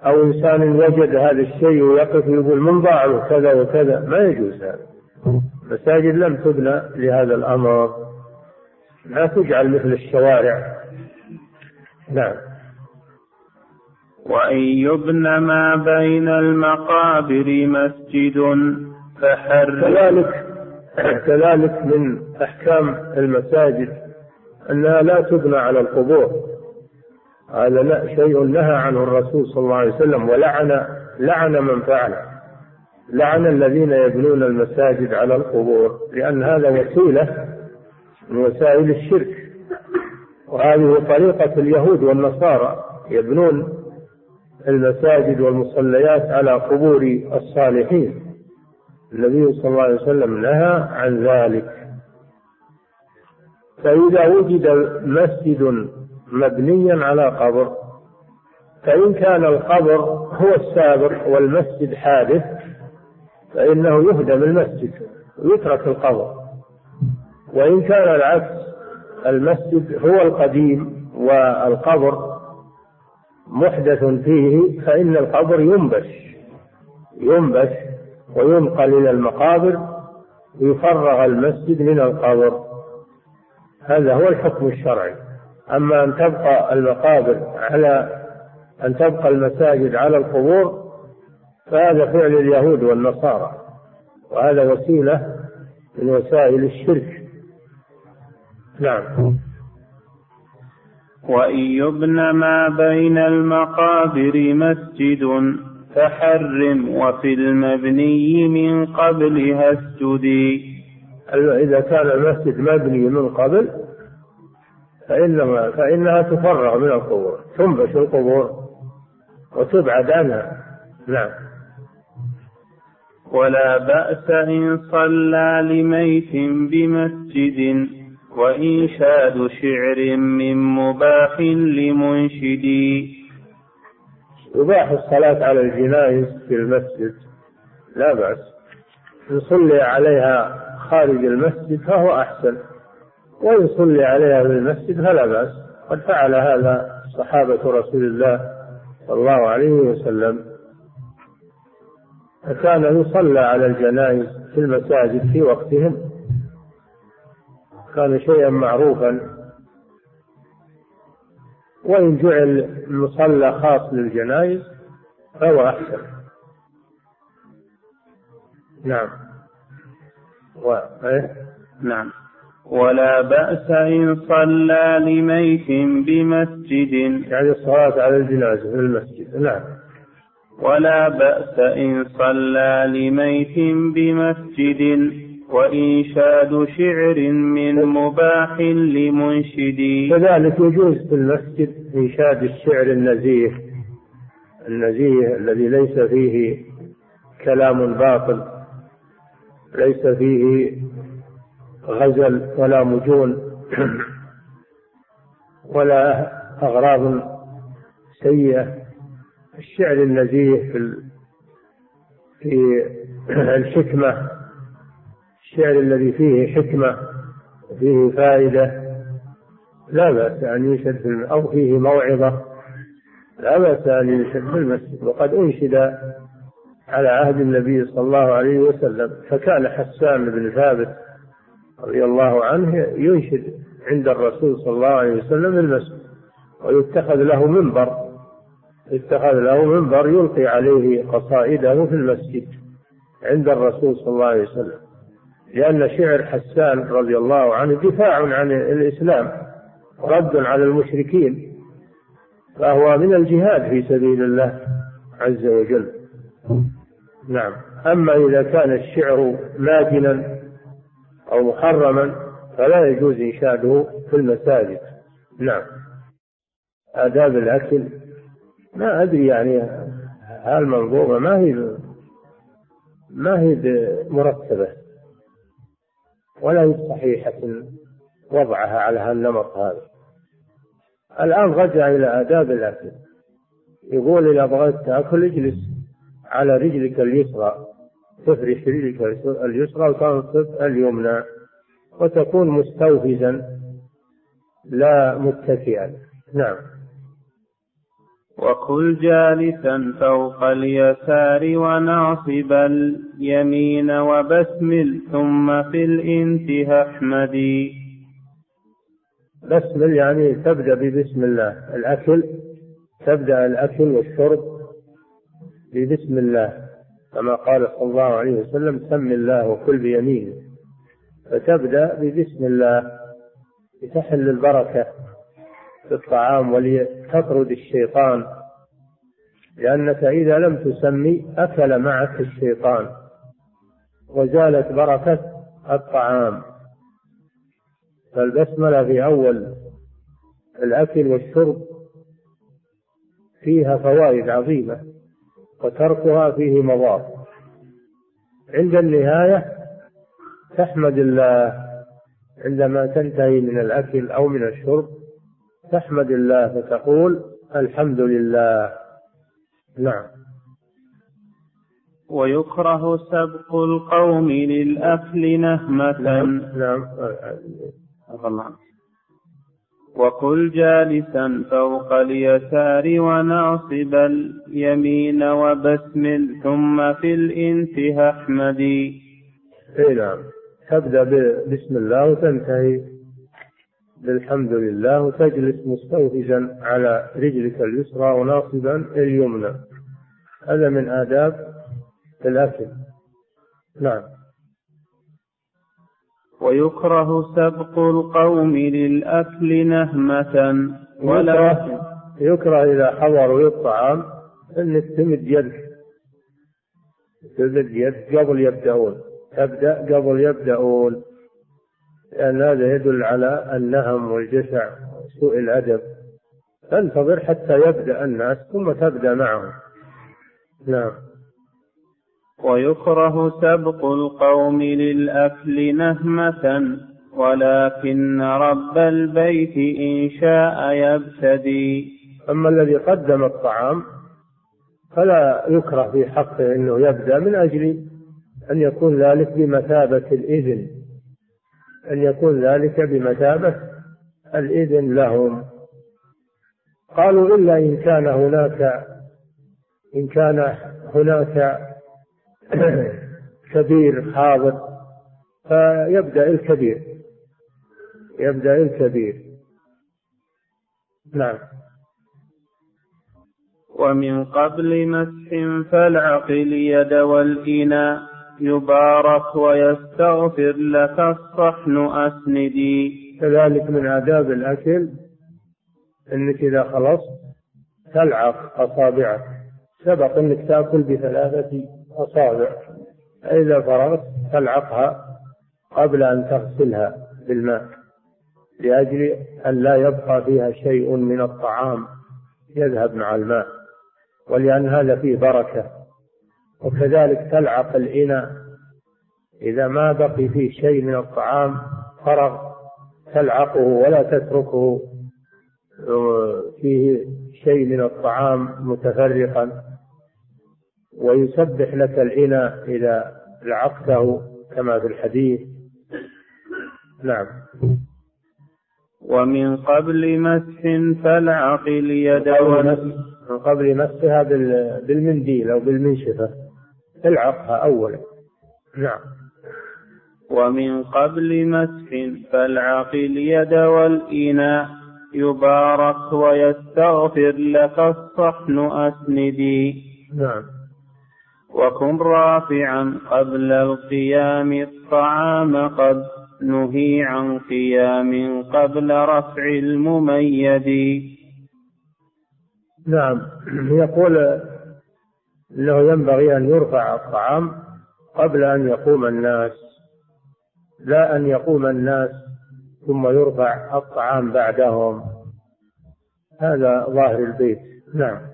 [SPEAKER 2] أو إنسان وجد هذا الشيء ويقف ويقول من ضاع كذا وكذا ما يجوز هذا. مساجد لم تبنى لهذا الأمر. لا تجعل مثل الشوارع. نعم.
[SPEAKER 1] وأن يبنى ما بين المقابر مسجد فحر.
[SPEAKER 2] كذلك كذلك من أحكام المساجد أنها لا تبنى على القبور. هذا شيء نهى عنه الرسول صلى الله عليه وسلم ولعن لعن من فعله. لعن الذين يبنون المساجد على القبور لأن هذا وسيلة من وسائل الشرك. وهذه طريقة اليهود والنصارى يبنون المساجد والمصليات على قبور الصالحين. النبي صلى الله عليه وسلم نهى عن ذلك. فإذا وجد مسجد مبنيا على قبر. فإن كان القبر هو السابق والمسجد حادث فإنه يهدم المسجد ويترك القبر. وإن كان العكس المسجد هو القديم والقبر محدث فيه فإن القبر ينبش ينبش وينقل إلى المقابر ويفرغ المسجد من القبر. هذا هو الحكم الشرعي. أما أن تبقى المقابر على أن تبقى المساجد على القبور فهذا فعل اليهود والنصارى وهذا وسيلة من وسائل الشرك. نعم.
[SPEAKER 1] وإن يبن ما بين المقابر مسجد فحرم وفي المبني من قبلها اسجدي.
[SPEAKER 2] إذا كان المسجد مبني من قبل فإنما فإنها تفرغ من القبور تنبش القبور وتبعد عنها. نعم.
[SPEAKER 1] ولا بأس إن صلى لميت بمسجد وإنشاد شعر من مباح لمنشدي
[SPEAKER 2] يباح الصلاة على الجنائز في المسجد. لا بأس. إن صلي عليها خارج المسجد فهو أحسن. وإن صلي عليها في المسجد فلا بأس. قد فعل هذا صحابة رسول الله صلى الله عليه وسلم. فكان يصلى على الجنائز في المساجد في وقتهم. كان شيئا معروفا. وإن جعل مصلى خاص للجنائز فهو أحسن. نعم. و... إيه؟
[SPEAKER 1] نعم. ولا بأس إن صلى لميت بمسجد.
[SPEAKER 2] يعني الصلاة على الجنازة في المسجد. نعم.
[SPEAKER 1] ولا بأس إن صلى لميت بمسجد. وإنشاد شعر من مباح لمنشد.
[SPEAKER 2] كذلك يجوز في المسجد إنشاد الشعر النزيه. النزيه الذي ليس فيه كلام باطل ليس فيه غزل ولا مجون ولا أغراض سيئة. الشعر النزيه في في الحكمة الشعر الذي فيه حكمة وفيه فائدة لا بأس أن ينشد في أو فيه موعظة لا بأس أن ينشد في المسجد. وقد أنشد على عهد النبي صلى الله عليه وسلم فكان حسان بن ثابت رضي الله عنه ينشد عند الرسول صلى الله عليه وسلم المسجد ويتخذ له منبر. اتخذ له منبر يلقي عليه قصائده في المسجد عند الرسول صلى الله عليه وسلم. لأن شعر حسان رضي الله عنه دفاع عن الإسلام رد على المشركين فهو من الجهاد في سبيل الله عز وجل. نعم. أما إذا كان الشعر ماجنا أو محرما فلا يجوز إنشاده في المساجد. نعم. آداب الأكل ما أدري يعني هالمنظومة ما هي ما هي مرتبة ولا هي صحيحة وضعها على هالنمط هذا. الآن رجع إلى آداب الأكل. يقول إذا بغيت تأكل اجلس على رجلك اليسرى. تفرش اليسرى وتنصب اليمنى وتكون مستوفزا لا متكئا نعم.
[SPEAKER 1] وكل جالسا فوق اليسار وناصب اليمين وبسمل ثم في الانتهاء احمدي
[SPEAKER 2] بسمل يعني تبدأ ببسم الله. الأكل تبدأ الأكل والشرب ببسم الله. كما قال صلى الله عليه وسلم سم الله وكل بيمينه. فتبدأ ببسم الله لتحل البركة في الطعام ولتطرد الشيطان. لأنك إذا لم تسمي أكل معك الشيطان وزالت بركة الطعام. فالبسملة في أول الأكل والشرب فيها فوائد عظيمة. وتركها فيه مضار. عند النهاية تحمد الله. عندما تنتهي من الأكل أو من الشرب تحمد الله فتقول الحمد لله. نعم.
[SPEAKER 1] ويكره سبق القوم للأكل نهمة.
[SPEAKER 2] نعم نعم.
[SPEAKER 1] وكل جالسا فوق اليسار وناصب اليمين وبسمل ثم في الانتهاء احمدي
[SPEAKER 2] إي نعم. تبدأ بسم الله وتنتهي. بالحمد لله وتجلس مستوفزا على رجلك اليسرى وناصبا اليمنى. هذا من آداب الأكل. نعم.
[SPEAKER 1] ويكره سبق القوم للأكل نهمة.
[SPEAKER 2] ولا يكره إذا حضروا الطعام أنك تمد يدك تمد يدك قبل يبدأون. تبدأ قبل يبدأون. لأن هذا يدل على النهم والجشع وسوء الأدب. تنتظر حتى يبدأ الناس ثم تبدأ معهم. نعم.
[SPEAKER 1] ويكره سبق القوم للأكل نهمة ولكن رب البيت إن شاء يبتدي.
[SPEAKER 2] أما الذي قدم الطعام فلا يكره في حقه أنه يبدأ من أجل أن يكون ذلك بمثابة الإذن. أن يكون ذلك بمثابة الإذن لهم قالوا إلا إن كان هناك إن كان هناك كبير حاضر فيبدأ الكبير. يبدأ الكبير. نعم.
[SPEAKER 1] ومن قبل مسح فالعقل يد والإناء يبارك ويستغفر لك الصحن أسندي.
[SPEAKER 2] كذلك من آداب الأكل أنك إذا خلصت تلعق أصابعك. سبق أنك تأكل بثلاثة أصابع. فإذا فرغت تلعقها قبل أن تغسلها بالماء لأجل أن لا يبقى فيها شيء من الطعام يذهب مع الماء ولأن هذا فيه بركة. وكذلك تلعق الإناء. إذا ما بقي فيه شيء من الطعام فرغ تلعقه ولا تتركه فيه شيء من الطعام متفرقا. ويسبح لك الإناء إذا لعقته كما في الحديث. نعم.
[SPEAKER 1] ومن قبل مسح فالعق اليد
[SPEAKER 2] من قبل مسها بالمنديل أو بالمنشفة. العقها أولا. نعم.
[SPEAKER 1] ومن قبل مسح فالعق اليد والإناء يبارك ويستغفر لك الصحن أسندي.
[SPEAKER 2] نعم.
[SPEAKER 1] وكن رافعا قبل القيام الطعام قد نهي عن قيام قبل رفع المميد
[SPEAKER 2] نعم. يقول إنه ينبغي أن يرفع الطعام قبل أن يقوم الناس لا أن يقوم الناس ثم يرفع الطعام بعدهم. هذا ظاهر البيت. نعم.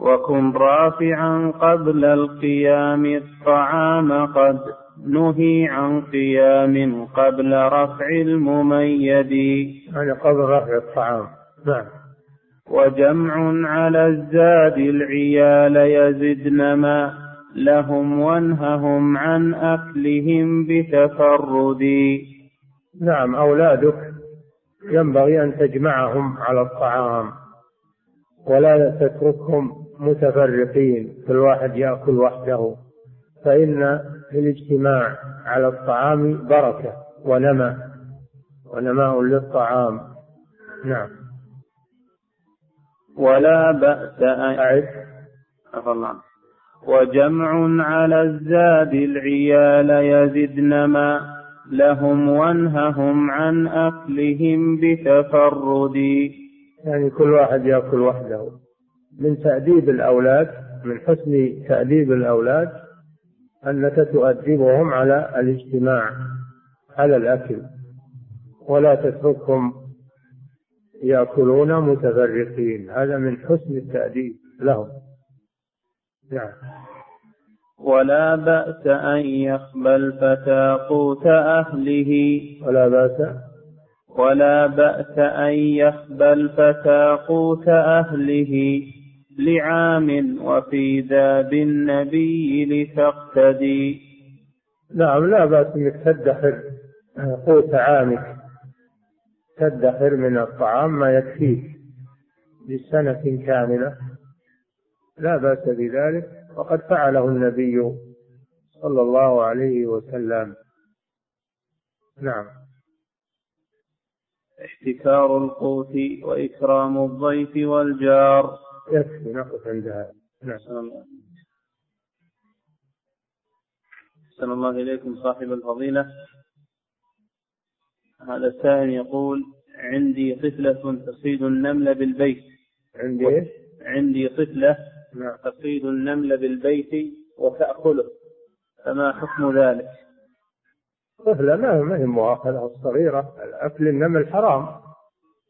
[SPEAKER 1] وكن رافعا قبل القيام الطعام قد نهي عن قيام قبل رفع المميد
[SPEAKER 2] يعني قبل رفع الطعام. نعم.
[SPEAKER 1] وجمع على الزاد العيال يزدن ما لهم وانههم عن أكلهم بتفرد.
[SPEAKER 2] نعم أولادك ينبغي أن تجمعهم على الطعام ولا تتركهم متفرقين كل واحد يأكل وحده. فإن الاجتماع على الطعام بركة ونمى ونماء للطعام. نعم.
[SPEAKER 1] ولا بأس أن
[SPEAKER 2] أعد.
[SPEAKER 1] الله. وجمع على الزاد العيال يزدن ما لهم وانههم عن أكلهم بتفرد.
[SPEAKER 2] يعني كل واحد يأكل وحده. من تأديب الأولاد من حسن تأديب الأولاد أنك تؤدبهم على الاجتماع على الأكل. ولا تتركهم يأكلون متفرقين. هذا من حسن التأديب لهم. نعم.
[SPEAKER 1] ولا بأس أن يخبى الفتى قوت أهله.
[SPEAKER 2] ولا بأس.
[SPEAKER 1] ولا بأس أن يخبى الفتى قوت أهله. لعام وفي ذا بالنبي لتقتدي.
[SPEAKER 2] نعم لا بأس إنك تدخر قوت عامك. تدخر من الطعام ما يكفيك لسنة كاملة. لا بأس بذلك. وقد فعله النبي صلى الله عليه وسلم. نعم.
[SPEAKER 1] احتكار القوت وإكرام الضيف والجار.
[SPEAKER 2] يكفي نقف عند هذا نعم.
[SPEAKER 1] أحسن الله. إليكم صاحب الفضيلة. هذا السائل يقول عندي طفلة تصيد النمل بالبيت.
[SPEAKER 2] عندي إيش؟
[SPEAKER 1] عندي طفلة
[SPEAKER 2] نعم.
[SPEAKER 1] تصيد النمل بالبيت وتأكله. فما حكم ذلك؟
[SPEAKER 2] طفلة ما ما هي مؤاخذة الصغيرة أكل النمل حرام.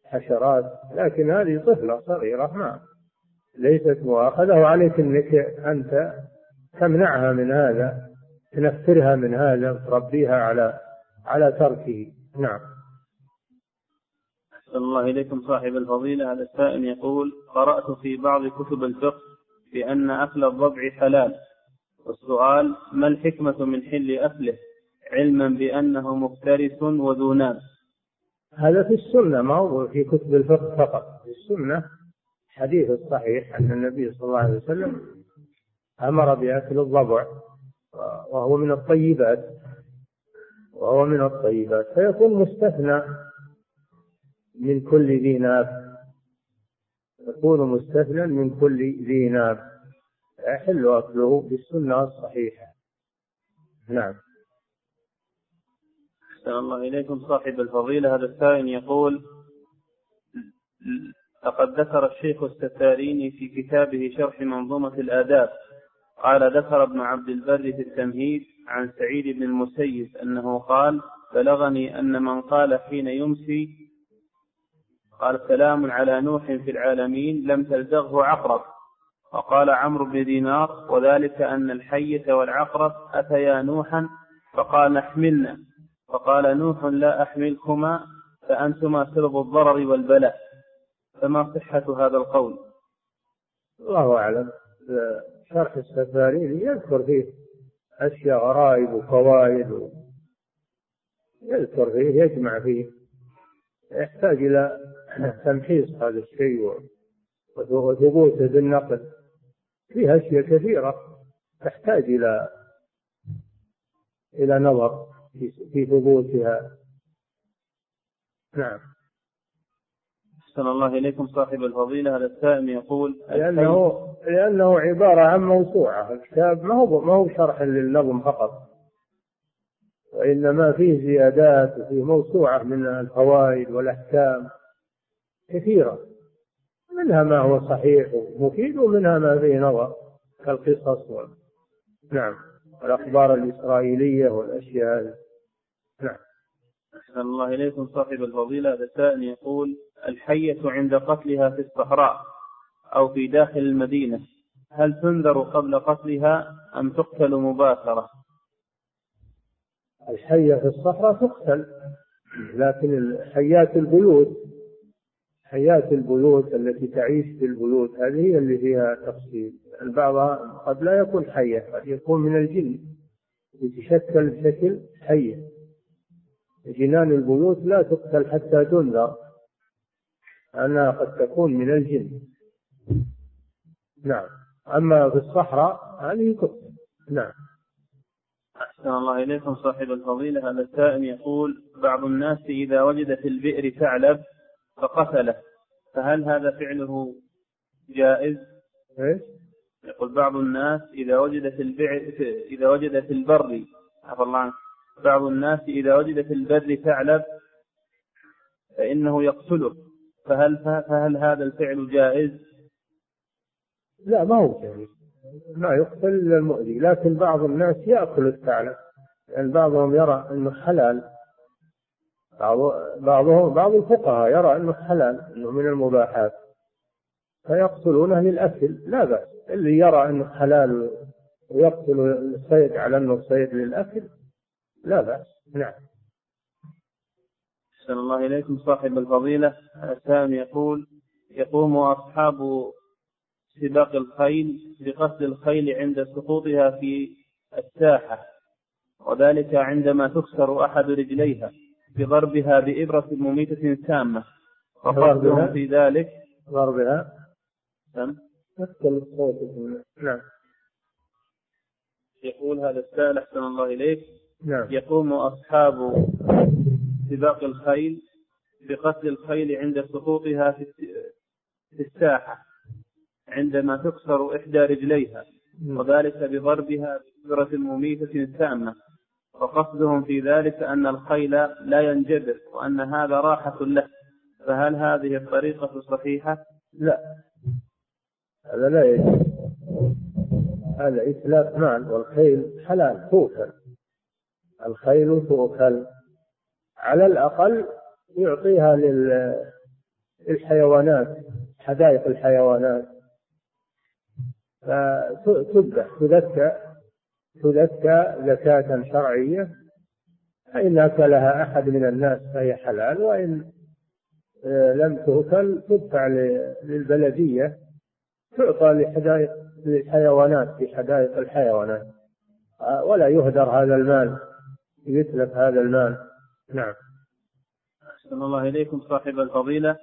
[SPEAKER 2] حشرات. لكن هذه طفلة صغيرة ما ليست مؤاخذة وعليك أنك أنت تمنعها من هذا تنفرها من هذا وتربيها على على تركه. نعم.
[SPEAKER 1] أحسن الله إليكم صاحب الفضيلة. هذا السائل يقول قرأت في بعض كتب الفقه بأن أكل الضبع حلال. والسؤال ما الحكمة من حل أكله؟ علما بأنه مفترس وذو ناب
[SPEAKER 2] هذا في السنة ما هو في كتب الفقه فقط. في السنة حديث الصحيح أن النبي صلى الله عليه وسلم أمر بأكل الضبع وهو من الطيبات وهو من الطيبات فيكون مستثنى من كل ذي ناب يكون مستثنى من كل ذي ناب يحل أكله بالسنة الصحيحة. نعم.
[SPEAKER 1] أحسن الله إليكم صاحب الفضيلة. هذا السائل يقول لقد ذكر الشيخ الستاريني في كتابه شرح منظومة الآداب. قال ذكر ابن عبد البر في التمهيد عن سعيد بن المسيب أنه قال بلغني أن من قال حين يمسي قال سلام على نوح في العالمين لم تلدغه عقرب وقال عمرو بن دينار وذلك أن الحية والعقرب أتيا نوحا فقال أحملنا فقال نوح لا أحملكما فأنتما سبب الضرر والبلاء فما صحة هذا القول؟
[SPEAKER 2] الله أعلم. شرح السفارين يذكر فيه أشياء غرائب وفوائد يذكر فيه يجمع فيه. يحتاج إلى تمحيص هذا الشيء وثبوته بالنقل. فيها أشياء كثيرة. تحتاج إلى إلى نظر في ثبوتها. نعم.
[SPEAKER 1] أحسن الله إليكم صاحب الفضيلة. هذا السائل يقول
[SPEAKER 2] لأنه لأنه عبارة عن موسوعة. الكتاب ما هو ما هو شرح للنظم فقط. وإنما فيه زيادات وفيه موسوعة من الفوائد والأحكام كثيرة. منها ما هو صحيح ومفيد ومنها ما فيه نظر كالقصص و... نعم الأخبار الإسرائيلية والأشياء. نعم.
[SPEAKER 1] أحسن الله إليكم صاحب الفضيلة. هذا سائل يقول الحية عند قتلها في الصحراء أو في داخل المدينة. هل تنذر قبل قتلها أم تقتل مباشرة؟
[SPEAKER 2] الحية في الصحراء تقتل لكن حيات البيوت حيات البيوت التي تعيش في البيوت هذه هي اللي فيها تفصيل. البعض قد لا يكون حية قد يكون من الجن. يتشكل بشكل حية جنان البيوت لا تقتل حتى تنذر. أنها قد تكون من الجن. نعم. أما في الصحراء هذه تقتل نعم.
[SPEAKER 1] أحسن الله إليكم صاحب الفضيلة. هذا السائل يقول بعض الناس إذا وجد في البئر ثعلب فقتله. فهل هذا فعله جائز؟
[SPEAKER 2] إيش؟
[SPEAKER 1] يقول بعض الناس إذا وجد في البئر إذا وجد في البر عفى الله عنك. بعض الناس إذا وجد في البر ثعلب فإنه يقتله. فهل فهل هذا الفعل جائز؟
[SPEAKER 2] لا ما هو جائز. ما يقتل إلا المؤذي لكن بعض الناس يأكل الثعلب. يعني بعضهم يرى أنه حلال. بعض بعضهم بعض الفقهاء يرى أنه حلال أنه من المباحات. فيقتلونه للأكل. لا بأس. اللي يرى أنه حلال ويقتل الصيد على أنه صيد للأكل لا بأس. نعم.
[SPEAKER 1] أحسن الله إليكم صاحب الفضيلة. سامي يقول يقوم أصحاب سباق الخيل بقتل الخيل عند سقوطها في الساحة وذلك عندما تكسر أحد رجليها بضربها بإبرة مميتة سامة وقصدهم في ذلك
[SPEAKER 2] ضربها
[SPEAKER 1] نعم.
[SPEAKER 2] نعم.
[SPEAKER 1] يقول هذا السائل أحسن الله إليك.
[SPEAKER 2] نعم.
[SPEAKER 1] يقوم أصحاب سباق الخيل بقتل الخيل عند سقوطها في الساحة عندما تكسر إحدى رجليها وذلك بضربها بإبرة مميتة سامة وقصدهم في ذلك أن الخيل لا ينجبر وأن هذا راحة له. فهل هذه الطريقة صحيحة؟
[SPEAKER 2] لا. هذا لا يجوز. هذا إتلاف مال والخيل حلال توكل الخيل توكل على الأقل يعطيها للحيوانات حدائق الحيوانات. فتذبح تذكى تذكى زكاة شرعية فإن أكلها أحد من الناس فهي حلال وإن آه، لم تؤكل تدفع للبلدية تعطى لحدائق للحيوانات في حدائق الحيوانات. آه، ولا يهدر هذا المال يتلف هذا المال. نعم.
[SPEAKER 1] أحسن الله إليكم صاحب الفضيلة.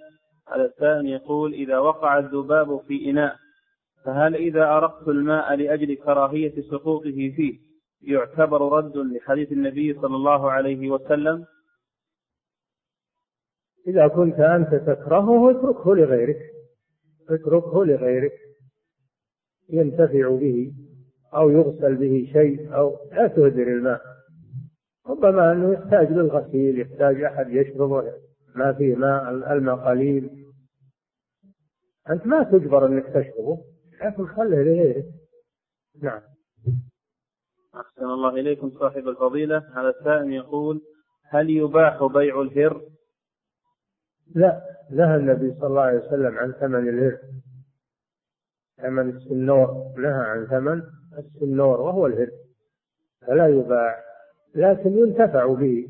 [SPEAKER 1] على الثاني يقول إذا وقع الذباب في إناء فهل إذا أرقت الماء لأجل كراهية سقوطه فيه يعتبر رد لحديث النبي صلى الله عليه وسلم؟
[SPEAKER 2] إذا كنت أنت تكرهه اتركه لغيرك. اتركه لغيرك. ينتفع به أو يغسل به شيء أو لا تهدر الماء. ربما أنه يحتاج للغسيل يحتاج أحد يشربه ما فيه ماء الماء قليل. أنت ما تجبر أنك تشربه لكن خله لغيرك نعم.
[SPEAKER 1] أحسن الله إليكم صاحب الفضيلة. هذا السائل يقول هل يباح بيع الهر؟
[SPEAKER 2] لا نهى النبي صلى الله عليه وسلم عن ثمن الهر. ثمن السنور نهى عن ثمن السنور وهو الهر. فلا يباع لكن ينتفع به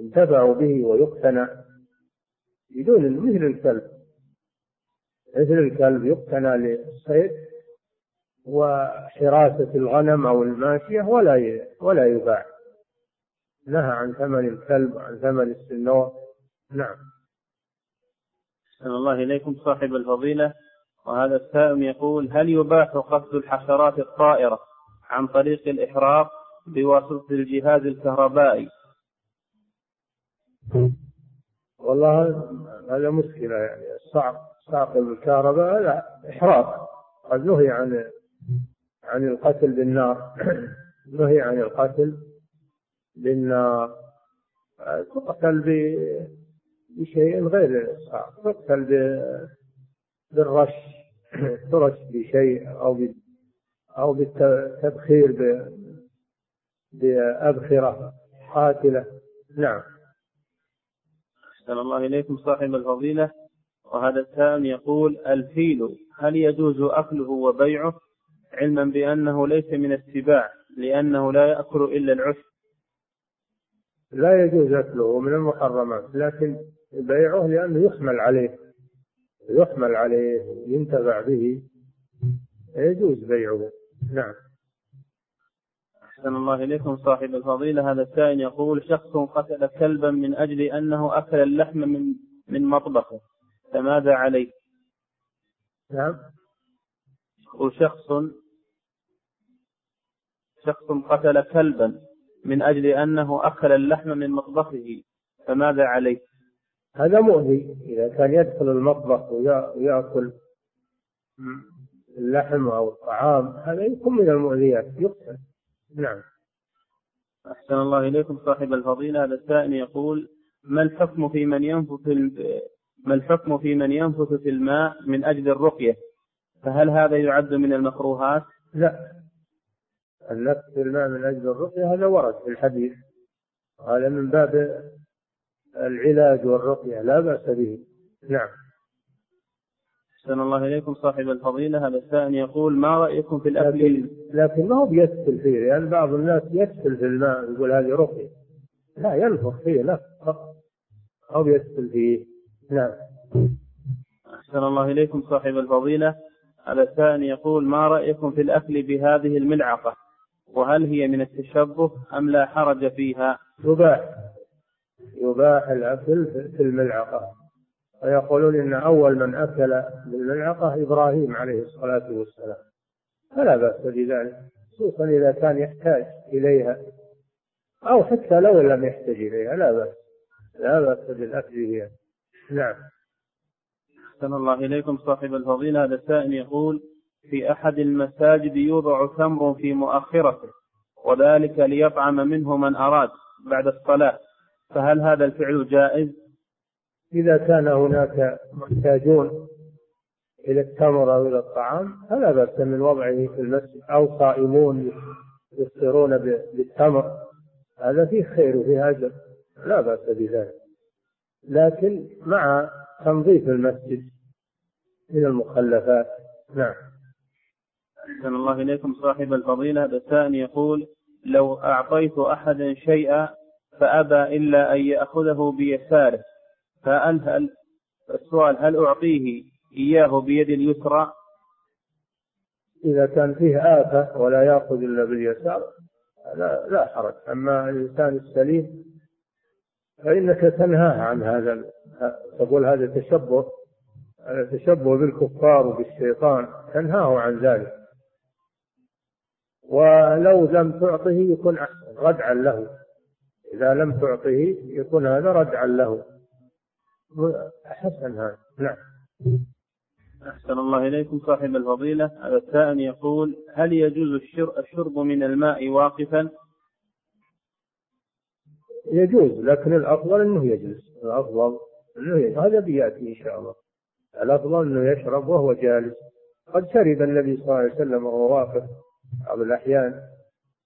[SPEAKER 2] ينتفع به ويقتنى بدون مثل الكلب. مثل الكلب يقتنى للصيد وحراسة الغنم أو الماشية ولا ولا يباع. نهى عن ثمن الكلب وعن ثمن السنور نعم.
[SPEAKER 1] أحسن الله إليكم صاحب الفضيلة. وهذا السائل يقول هل يباح قصد الحشرات الطائرة عن طريق الإحراق؟ بواسطة الجهاز الكهربائي.
[SPEAKER 2] والله هذا مشكلة يعني الصعق صعق الكهرباء هذا إحراق. قد نهي عن عن القتل بالنار. نهي عن القتل بالنار. تقتل بشيء غير الصعق تقتل بالرش. ترش بشيء أو أو بالتبخير بأبخرة قاتلة. نعم.
[SPEAKER 1] أحسن الله إليكم صاحب الفضيلة. وهذا السائل يقول الفيل هل يجوز أكله وبيعه؟ علما بأنه ليس من السباع لأنه لا يأكل إلا العشب.
[SPEAKER 2] لا يجوز أكله من المحرمات لكن بيعه لأنه يحمل عليه. يحمل عليه ينتفع به. يجوز بيعه. نعم.
[SPEAKER 1] أحسن الله إليكم صاحب الفضيلة. هذا السائل يقول شخص قتل كلبا من أجل أنه أكل اللحم من من مطبخه فماذا عليه؟
[SPEAKER 2] نعم.
[SPEAKER 1] وشخص شخص قتل كلبا من أجل أنه أكل اللحم من مطبخه فماذا عليه؟
[SPEAKER 2] هذا مؤذي. إذا كان يدخل المطبخ ويأكل اللحم أو الطعام هذا يكون من المؤذيات يقتل. نعم.
[SPEAKER 1] أحسن الله إليكم صاحب الفضيلة. هذا السائل يقول ما الحكم في من ينفث ما الحكم في من ينفث في الماء من أجل الرقية؟ فهل هذا يعد من المكروهات؟
[SPEAKER 2] لا. النفث في الماء من أجل الرقية هذا ورد في الحديث. هذا من باب العلاج والرقية لا بأس به. نعم.
[SPEAKER 1] أحسن الله إليكم صاحب الفضيلة. هذا السائل يقول ما رأيكم في الأكل؟ لكن,
[SPEAKER 2] لكن ما هو بيسفل فيه لأن يعني بعض الناس يسفل في الماء يقول هذه رقية لا ينفخ فيه لا أو بيسفل فيه؟ نعم.
[SPEAKER 1] أحسن الله إليكم صاحب الفضيلة. هذا السائل يقول ما رأيكم في الأكل بهذه الملعقة؟ وهل هي من التشبه أم لا حرج فيها؟
[SPEAKER 2] يباح. يباح الأكل في الملعقة. ويقولون إن أول من أكل بالملعقة إبراهيم عليه الصلاة والسلام. فلا بأس بذلك خصوصا إذا كان يحتاج إليها أو حتى لو لم يحتاج إليها لا بأس لا بأس بالأكل بها. نعم.
[SPEAKER 1] أحسن الله إليكم صاحب الفضيلة. هذا السائل يقول في أحد المساجد يوضع تمر في مؤخرته وذلك ليطعم منه من أراد بعد الصلااة فهل هذا الفعل جائز؟
[SPEAKER 2] إذا كان هناك محتاجون إلى التمر أو إلى الطعام فلا بأس من وضعه في المسجد أو صائمون يفطرون بالتمر. هذا فيه خير وفيه أجر لا بأس بذلك. لكن مع تنظيف المسجد من المخلفات نعم.
[SPEAKER 1] أحسن الله إليكم صاحب الفضيلة. هذا يقول لو أعطيت أحدا شيئا فأبى إلا أن يأخذه بيساره. هل السؤال هل أعطيه إياه بيد اليسرى؟
[SPEAKER 2] إذا كان فيه آفة ولا يأخذ إلا باليسار لا, لا حرج. أما الإنسان السليم فإنك تنهاه عن هذا تقول هذا تشبه هذا تشبه بالكفار وبالشيطان تنهاه عن ذلك. ولو لم تعطه يكون ردعا له. إذا لم تعطه يكون هذا ردعا له. حسن هذا نعم.
[SPEAKER 1] أحسن الله إليكم صاحب الفضيلة. هذا السائل يقول هل يجوز الشرب من الماء واقفا؟
[SPEAKER 2] يجوز لكن الأفضل أنه يجلس. الأفضل أنه يجلس. هذا بيأتي إن شاء الله. الأفضل أنه يشرب وهو جالس. قد شرب النبي صلى الله عليه وسلم وهو واقف بعض الأحيان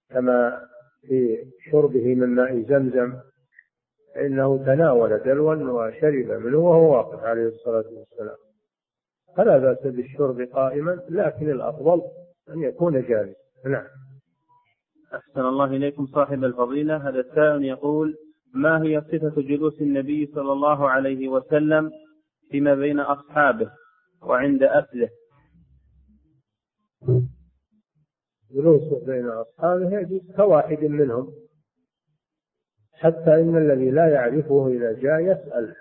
[SPEAKER 2] كما في شربه من ماء زمزم. إنه تناول دلوا وشرب منه وهو واقف عليه الصلاة والسلام. فلا بأس بالشرب قائما لكن الأفضل أن يكون جالسا. نعم.
[SPEAKER 1] أحسن الله إليكم صاحب الفضيلة. هذا السائل يقول ما هي صفة جلوس النبي صلى الله عليه وسلم فيما بين أصحابه وعند أكله
[SPEAKER 2] جلوسه بين أصحابه يجلس كواحد منهم. حتى إن الذي لا يعرفه إذا جاء يسأل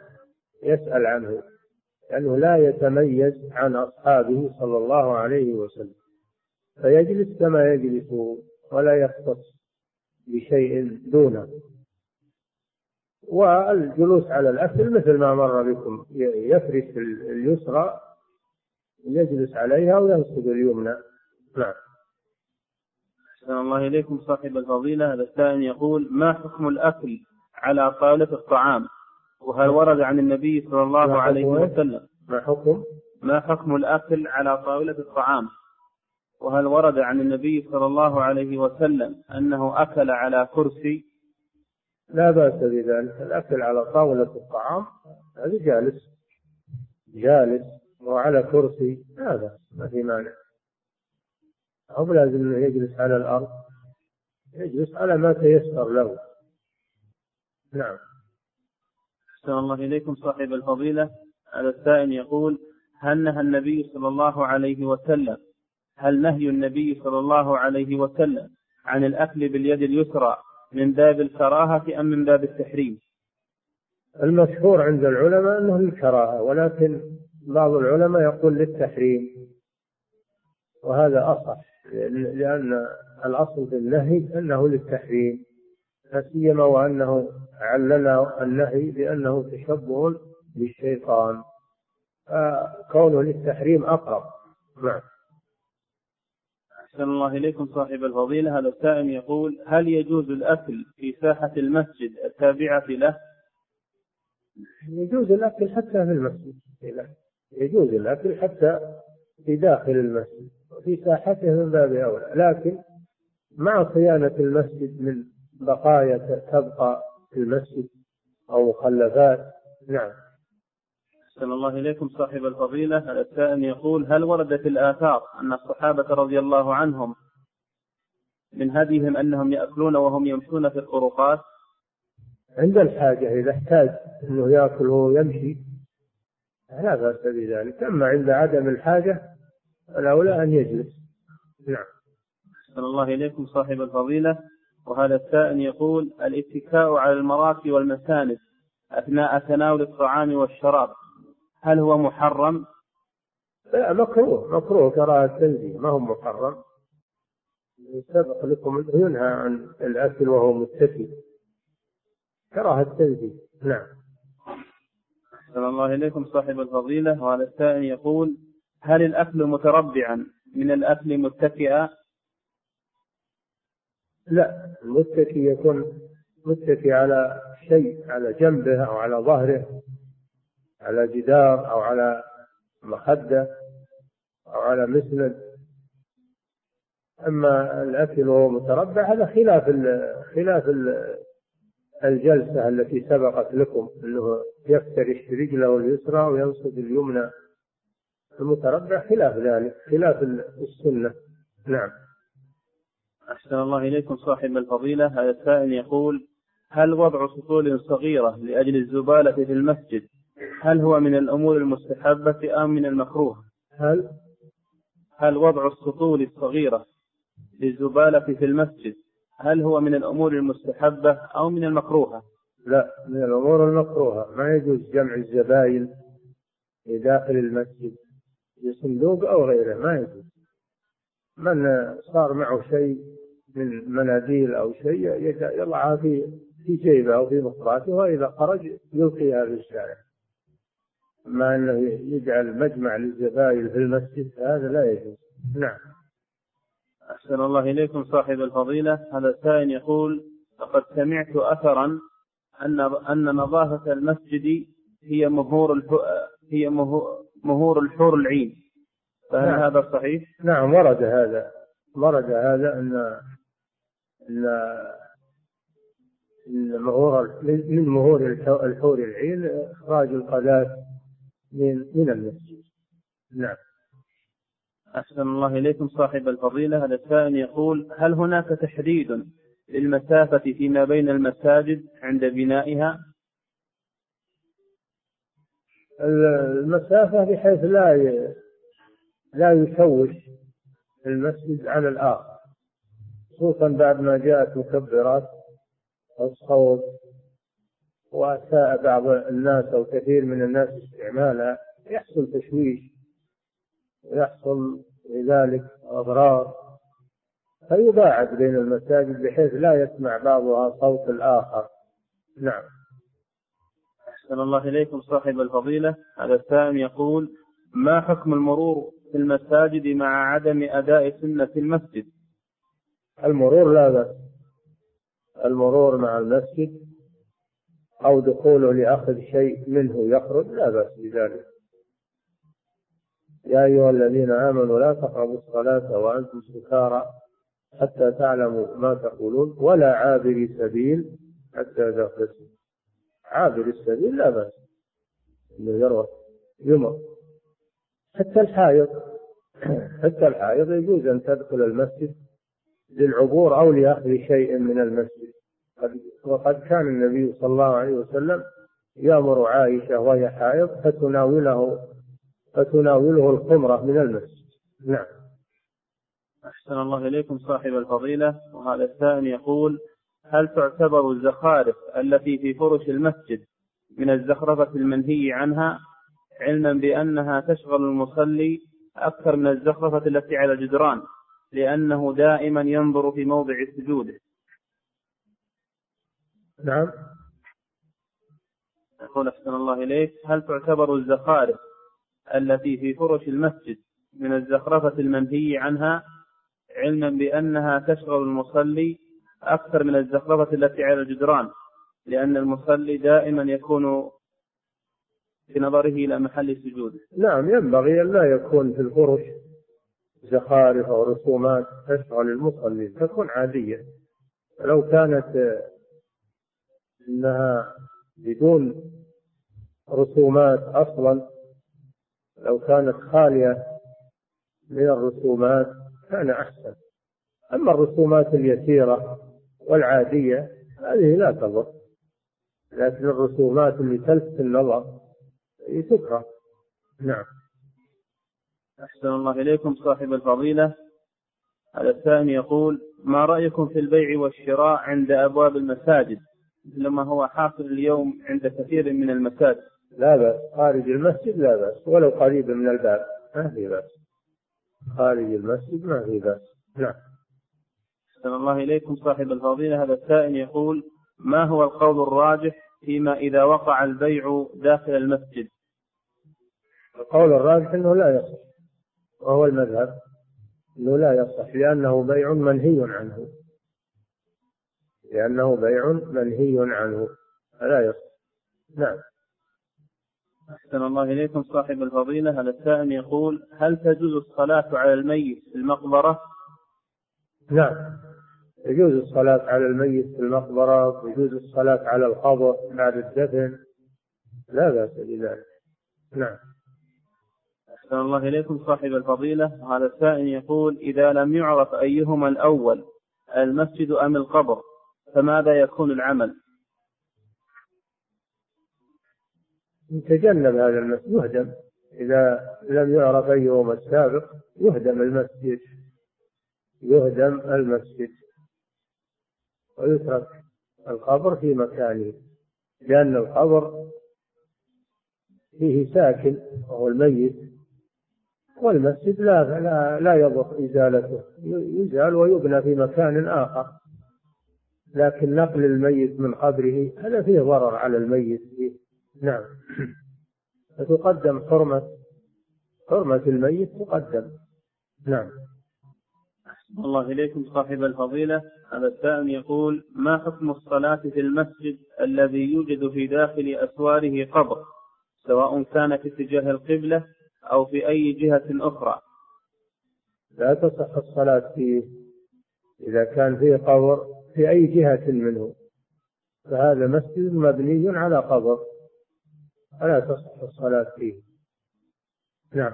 [SPEAKER 2] يسأل عنه لأنه لا يتميز عن أصحابه صلى الله عليه وسلم. فيجلس كما يجلس ولا يختص بشيء دونه. والجلوس على الأكل مثل ما مر بكم يفرش اليسرى يجلس عليها وينصب اليمنى. نعم.
[SPEAKER 1] أحسن الله إليكم صاحب الفضيلة. هذا السائل يقول ما حكم الأكل على طاولة الطعام؟ وهل ورد عن النبي صلى الله عليه وسلم.
[SPEAKER 2] ما حكم؟
[SPEAKER 1] ما حكم الأكل على طاولة الطعام؟ وهل ورد عن النبي صلى الله عليه وسلم أنه أكل على كرسي؟
[SPEAKER 2] لا بأس بذلك. الأكل على طاولة الطعام هذا جالس. جالس. وعلى كرسي هذا ما في مانع. هو لازم انه يجلس على الأرض. يجلس على ما تيسر له. نعم.
[SPEAKER 1] أحسن الله إليكم صاحب الفضيلة. هذا السائل يقول هل نهى النبي صلى الله عليه وسلم؟ هل نهي النبي صلى الله عليه وسلم عن الأكل باليد اليسرى من باب الكراهة أم من باب التحريم؟
[SPEAKER 2] المشهور عند العلماء أنه للكراهة ولكن بعض العلماء يقول للتحريم وهذا أصح. لأن الأصل في النهي أنه للتحريم لا سيما وأنه علل النهي بأنه تشبه بالشيطان فكونه للتحريم أقرب. نعم.
[SPEAKER 1] أحسن الله إليكم صاحب الفضيلة. هذا السائل يقول هل يجوز الأكل في ساحة المسجد التابعة له؟
[SPEAKER 2] يجوز الأكل حتى في المسجد. يجوز الأكل حتى في داخل المسجد. وفي ساحته من باب أولى لكن مع صيانة المسجد من بقايا تبقى في المسجد أو مخلفات نعم.
[SPEAKER 1] أحسن الله إليكم صاحب الفضيلة. السائل يقول هل ورد في الآثار أن الصحابة رضي الله عنهم من هديهم أنهم يأكلون وهم يمشون في الطرقات
[SPEAKER 2] عند الحاجة إذا احتاج أنه يأكل وهو يمشي لا بأس بذلك. أما عند عدم الحاجة الأولى أن يجلس. نعم.
[SPEAKER 1] أحسن الله إليكم صاحب الفضيلة. وهذا السائل يقول الاتكاء على المراكي والمساند أثناء تناول الطعام والشراب هل هو محرم؟
[SPEAKER 2] لا مكروه مكروه كراهة تنزيه ما هو محرم. سبق لكم ينهى عن الأكل وهو متكي كراهة تنزيه نعم.
[SPEAKER 1] أحسن الله إليكم صاحب الفضيلة. وهذا السائل يقول هل الأكل متربعا من الأكل متكئا؟
[SPEAKER 2] لا المتكي يكون متكي على شيء على جنبه أو على ظهره على جدار أو على مخدة أو على مسند أما الأكل وهو متربع هذا خلاف خلاف ال الجلسة التي سبقت لكم أنه يفترش رجله اليسرى وينصب اليمنى المتربع خلاف ذلك خلاف السنة. نعم.
[SPEAKER 1] أحسن الله إليكم صاحب الفضيلة. هذا السائل يقول هل وضع سطول صغيرة لأجل الزبالة في المسجد هل هو من الأمور المستحبة أم من المكروه؟
[SPEAKER 2] هل؟
[SPEAKER 1] هل وضع السطول الصغيرة للزبالة في المسجد هل هو من الأمور المستحبة أو من المكروهة؟
[SPEAKER 2] لا من الأمور المكروهة. ما يجوز جمع الزباين في داخل المسجد. بصندوق أو غيره ما يجوز. من صار معه شيء من مناديل أو شيء يضعها في في جيبه أو في مخراته وإذا خرج يلقيها في الشارع. أما أنه يجعل مجمع للزبائن في المسجد هذا لا يجوز. نعم.
[SPEAKER 1] أحسن الله إليكم صاحب الفضيلة. هذا السائل يقول لقد سمعت أثرا أن أن نظافة المسجد هي مهور هي مهور الحور العين فهل نعم. هذا صحيح؟
[SPEAKER 2] نعم ورد هذا ورد هذا أن أن مهور من مهور الحور العين إخراج القذاة من من المسجد نعم
[SPEAKER 1] أحسن الله إليكم صاحب الفضيلة هذا السائل يقول هل هناك تحديد للمسافة فيما بين المساجد عند بنائها؟
[SPEAKER 2] المسافة بحيث لا لا يشوش المسجد على الآخر خصوصا بعد ما جاءت مكبرات الصوت وأساء بعض الناس أو كثير من الناس استعمالها يحصل تشويش ويحصل لذلك أضرار. فيباعد بين المساجد بحيث لا يسمع بعضها صوت الآخر. نعم.
[SPEAKER 1] أحسن الله إليكم صاحب الفضيلة. هذا السائل يقول ما حكم المرور في المساجد مع عدم أداء سنة المسجد؟
[SPEAKER 2] المرور لا بأس. المرور مع المسجد أو دخوله لأخذ شيء منه يخرج لا بأس بذلك. يا أيها الذين آمنوا لا تقربوا الصلاة وأنتم سكارى حتى تعلموا ما تقولون ولا عابر سبيل حتى تغتسلوا. عابر السبيل لا بأس. إنه يروى يمر. حتى الحائض حتى الحائض يجوز أن تدخل المسجد للعبور أو لأخذ شيء من المسجد. وقد كان النبي صلى الله عليه وسلم يأمر عائشة وهي حائض فتناوله فتناوله الخمرة من المسجد. نعم.
[SPEAKER 1] أحسن الله إليكم صاحب الفضيلة. وهذا الثاني يقول هل تعتبر الزخارف التي في فرش المسجد من الزخرفة المنهي عنها علما بأنها تشغل المصلي أكثر من الزخرفة التي على الجدران لأنه دائما ينظر في موضع سجوده؟
[SPEAKER 2] نعم.
[SPEAKER 1] يقول أحسن الله إليك هل تعتبر الزخارف التي في فرش المسجد من الزخرفة المنهي عنها علما بأنها تشغل المصلي أكثر من الزخرفة التي على الجدران لأن المصلي دائما يكون في نظره إلى محل سجوده.
[SPEAKER 2] نعم ينبغي أن لا يكون في الفرش زخارف أو رسومات تشغل المصلي تكون عادية. لو كانت إنها بدون رسومات أصلا لو كانت خالية من الرسومات كان أحسن. أما الرسومات اليسيرة والعادية هذه لا تضر. لكن الرسومات اللي تلفت النظر تكره. نعم.
[SPEAKER 1] أحسن الله إليكم صاحب الفضيلة. هذا الثاني يقول ما رأيكم في البيع والشراء عند أبواب المساجد؟ مثل ما هو حاصل اليوم عند كثير من المساجد.
[SPEAKER 2] لا بأس. خارج المسجد لا بأس. ولو قريب من الباب ما في بأس. خارج المسجد ما في بأس. نعم.
[SPEAKER 1] أحسن الله إليكم صاحب الفضيلة. هذا السائل يقول ما هو القول الراجح فيما إذا وقع البيع داخل المسجد؟
[SPEAKER 2] القول الراجح أنه لا يصح وهو المذهب أنه لا يصح لأنه بيع منهي عنه. لأنه بيع منهي عنه فلا يصح. نعم.
[SPEAKER 1] أحسن الله إليكم صاحب الفضيلة. هذا السائل يقول هل تجوز الصلاة على الميت في المقبرة؟
[SPEAKER 2] نعم. يجوز الصلاة على الميت في المقبرة ويجوز الصلاة على القبر بعد الدفن. لا بأس بذلك. نعم.
[SPEAKER 1] أحسن الله إليكم صاحب الفضيلة. هذا السائل يقول إذا لم يعرف أيهما الأول المسجد أم القبر؟ فماذا يكون العمل؟
[SPEAKER 2] يتجنب هذا المسجد يهدم. إذا لم يعرف أيهما السابق يهدم المسجد. يهدم المسجد. ويترك القبر في مكانه لأن القبر فيه ساكن وهو الميت والمسجد لا لا, لا يضر إزالته يزال ويبنى في مكان آخر. لكن نقل الميت من قبره هذا فيه ضرر على الميت. فيه. نعم. فتقدم حرمة حرمة الميت تقدم. نعم.
[SPEAKER 1] الله إليكم صاحب الفضيلة. هذا السائل يقول ما حكم الصلاة في المسجد الذي يوجد في داخل أسواره قبر سواء كان في اتجاه القبلة أو في أي جهة أخرى؟
[SPEAKER 2] لا تصح الصلاة فيه إذا كان فيه قبر في أي جهة منه فهذا مسجد مبني على قبر فلا تصح الصلاة فيه. نعم.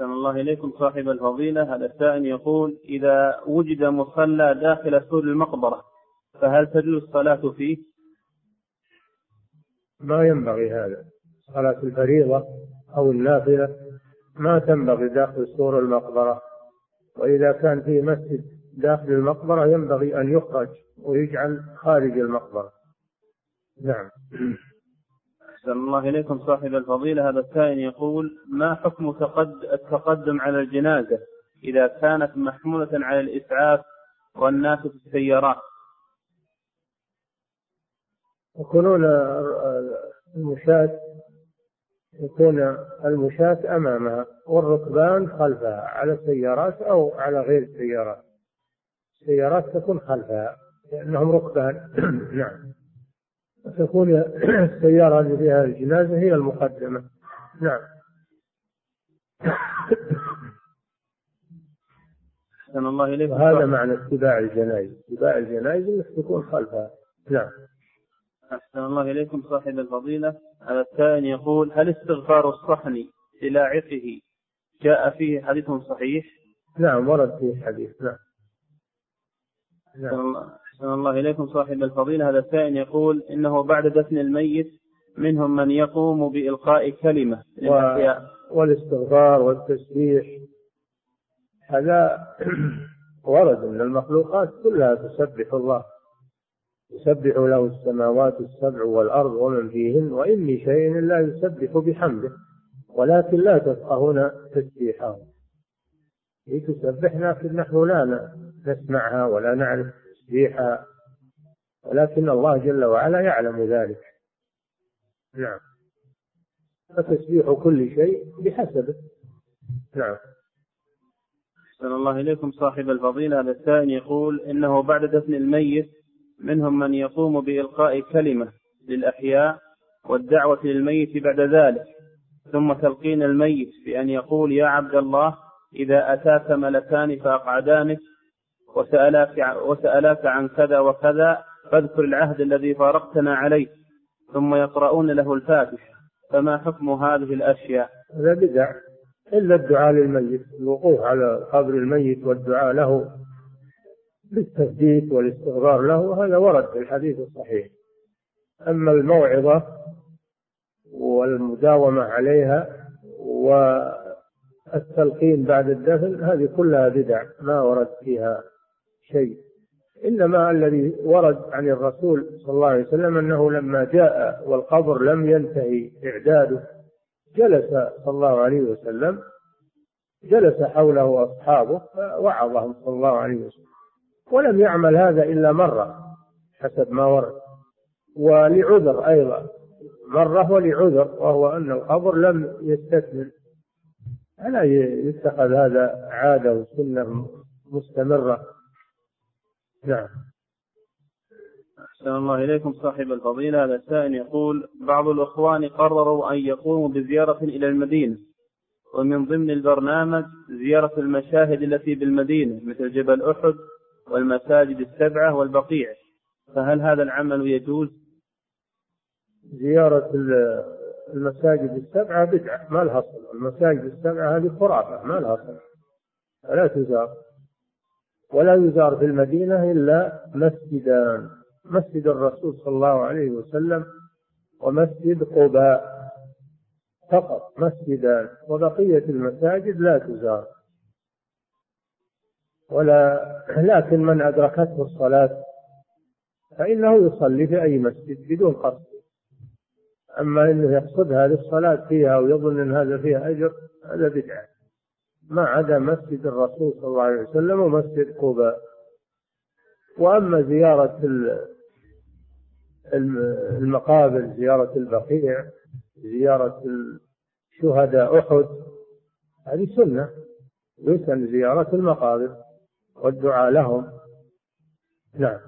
[SPEAKER 1] أحسن الله إليكم صاحب الفضيلة. هذا السائل يقول إذا وجد مصلى داخل سور المقبرة فهل تجوز الصلاة فيه؟
[SPEAKER 2] ما ينبغي هذا. صلاة الفريضة أو النافلة ما تنبغي داخل سور المقبرة. وإذا كان في مسجد داخل المقبرة ينبغي أن يخرج ويجعل خارج المقبرة. نعم.
[SPEAKER 1] أحسن الله إليكم صاحب الفضيلة. هذا السائل يقول ما حكم التقدم على الجنازة إذا كانت محمولة على الإسعاف والناس في السيارات؟
[SPEAKER 2] يكونون المشاة يكون المشاة أمامها والركبان خلفها على السيارات أو على غير السيارات. السيارات تكون خلفها لأنهم ركبان. نعم. تكون السيارة اللي فيها الجنازة هي المقدمة. نعم.
[SPEAKER 1] أحسن الله إليك.
[SPEAKER 2] وهذا معنى اتباع الجنائز. اتباع الجنائز تكون خلفها. نعم.
[SPEAKER 1] أحسن الله إليكم صاحب الفضيلة. على الثاني يقول هل استغفار الصحن للاعقه جاء فيه حديث صحيح؟
[SPEAKER 2] نعم ورد فيه حديث. نعم.
[SPEAKER 1] نعم أحسن الله إليكم صاحب الفضيلة. هذا السائل يقول إنه بعد دفن الميت منهم من يقوم بإلقاء كلمة.
[SPEAKER 2] للأحياء والاستغفار والتسبيح. هذا ورد من المخلوقات كلها تسبح الله. يسبح له السماوات السبع والأرض ومن فيهن وإن من شيء إلا يسبح بحمده. ولكن لا تفقهون تسبيحه. هي تسبح لكن نحن لا نسمعها ولا نعرف. تسبيحها ولكن الله جل وعلا يعلم ذلك. نعم. فتسبيح كل شيء بحسبه. نعم.
[SPEAKER 1] أحسن الله إليكم صاحب الفضيلة. هذا السائل يقول إنه بعد دفن الميت منهم من يقوم بإلقاء كلمة للأحياء والدعوة للميت بعد ذلك ثم تلقين الميت بأن يقول يا عبد الله إذا أتاك ملكان فأقعدانك وسألاك, وسألاك عن كذا وكذا فاذكر العهد الذي فارقتنا عليه ثم يقرؤون له الفاتحة فما حكم هذه الأشياء؟
[SPEAKER 2] هذا بدع. إلا الدعاء للميت الوقوف على قبر الميت والدعاء له بالتثبيت والاستغفار له هذا ورد في الحديث الصحيح. أما الموعظة والمداومة عليها والتلقين بعد الدفن هذه كلها بدع ما ورد فيها شيء. إنما الذي ورد عن الرسول صلى الله عليه وسلم أنه لما جاء والقبر لم ينتهي إعداده جلس صلى الله عليه وسلم جلس حوله أصحابه فوعظهم صلى الله عليه وسلم. ولم يعمل هذا إلا مرة حسب ما ورد. ولعذر أيضا مرة ولعذر وهو أن القبر لم يستكمل. ألا يتخذ هذا عادة وسنة مستمرة. نعم.
[SPEAKER 1] أحسن الله إليكم صاحب الفضيلة. هذا السائل يقول بعض الإخوان قرروا أن يقوموا بزيارة إلى المدينة ومن ضمن البرنامج زيارة المشاهد التي بالمدينة مثل جبل أحد والمساجد السبعة والبقيع. فهل هذا العمل يجوز؟
[SPEAKER 2] زيارة المساجد السبعة بدعة ما لها المساجد السبعة هذه خرافة ما لها لا تزار. ولا يزار في المدينة إلا مسجدان مسجد الرسول صلى الله عليه وسلم ومسجد قباء فقط مسجدان وبقية المساجد لا تزار. ولا لكن من أدركته الصلاة فإنه يصلي في أي مسجد بدون قصد. أما أنه يقصدها للصلاة فيها ويظن أن هذا فيها أجر هذا بدعة. ما عدا مسجد الرسول صلى الله عليه وسلم ومسجد قباء. وأما زيارة المقابر زيارة البقيع زيارة شهداء أحد هذه سنة. يسن زيارة المقابر والدعاء لهم. نعم.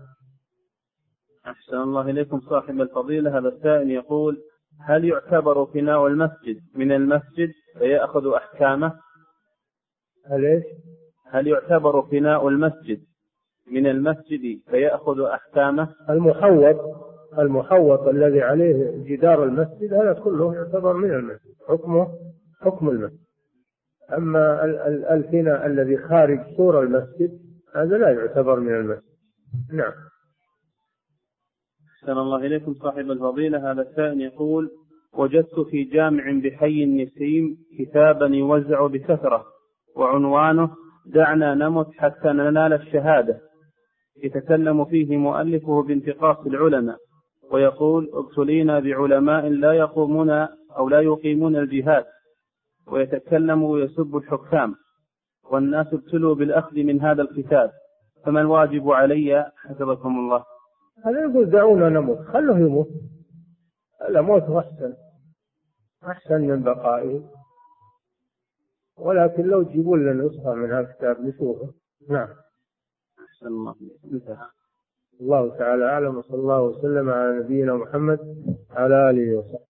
[SPEAKER 1] أحسن الله إليكم صاحب الفضيلة. هذا السائل يقول هل يعتبر فناء المسجد من المسجد فيأخذ أحكامه؟
[SPEAKER 2] هل إيش؟
[SPEAKER 1] هل يعتبر فناء المسجد من المسجد فيأخذ أحكامه؟
[SPEAKER 2] المحوط المحوط الذي عليه جدار المسجد هذا كله يعتبر من المسجد. حكمه حكم المسجد. أما الفناء الذي خارج سور المسجد هذا لا يعتبر من المسجد. نعم.
[SPEAKER 1] أحسن الله إليكم صاحب الفضيلة. هذا السائل يقول وجدت في جامع بحي النسيم كتابا يوزع بكثرة. وعنوانه دعنا نمت حتى ننال الشهادة. يتكلم فيه مؤلفه بانتقاص العلماء ويقول ابتلينا بعلماء لا يقومون أو لا يقيمون الجهاد ويتكلم ويسب الحكام والناس ابتلوا بالأخذ من هذا الكتاب فما الواجب علي؟ حفظكم الله.
[SPEAKER 2] هذا يقول دعونا نموت خلوه يموت. الموت أحسن أحسن من بقائه. ولكن لو تجيبوا لنا نسخة من هذا الكتاب نشوفه. نعم.
[SPEAKER 1] أحسن الله
[SPEAKER 2] الله تعالى أعلم وصلى الله وسلم على نبينا محمد على آله وصحبه.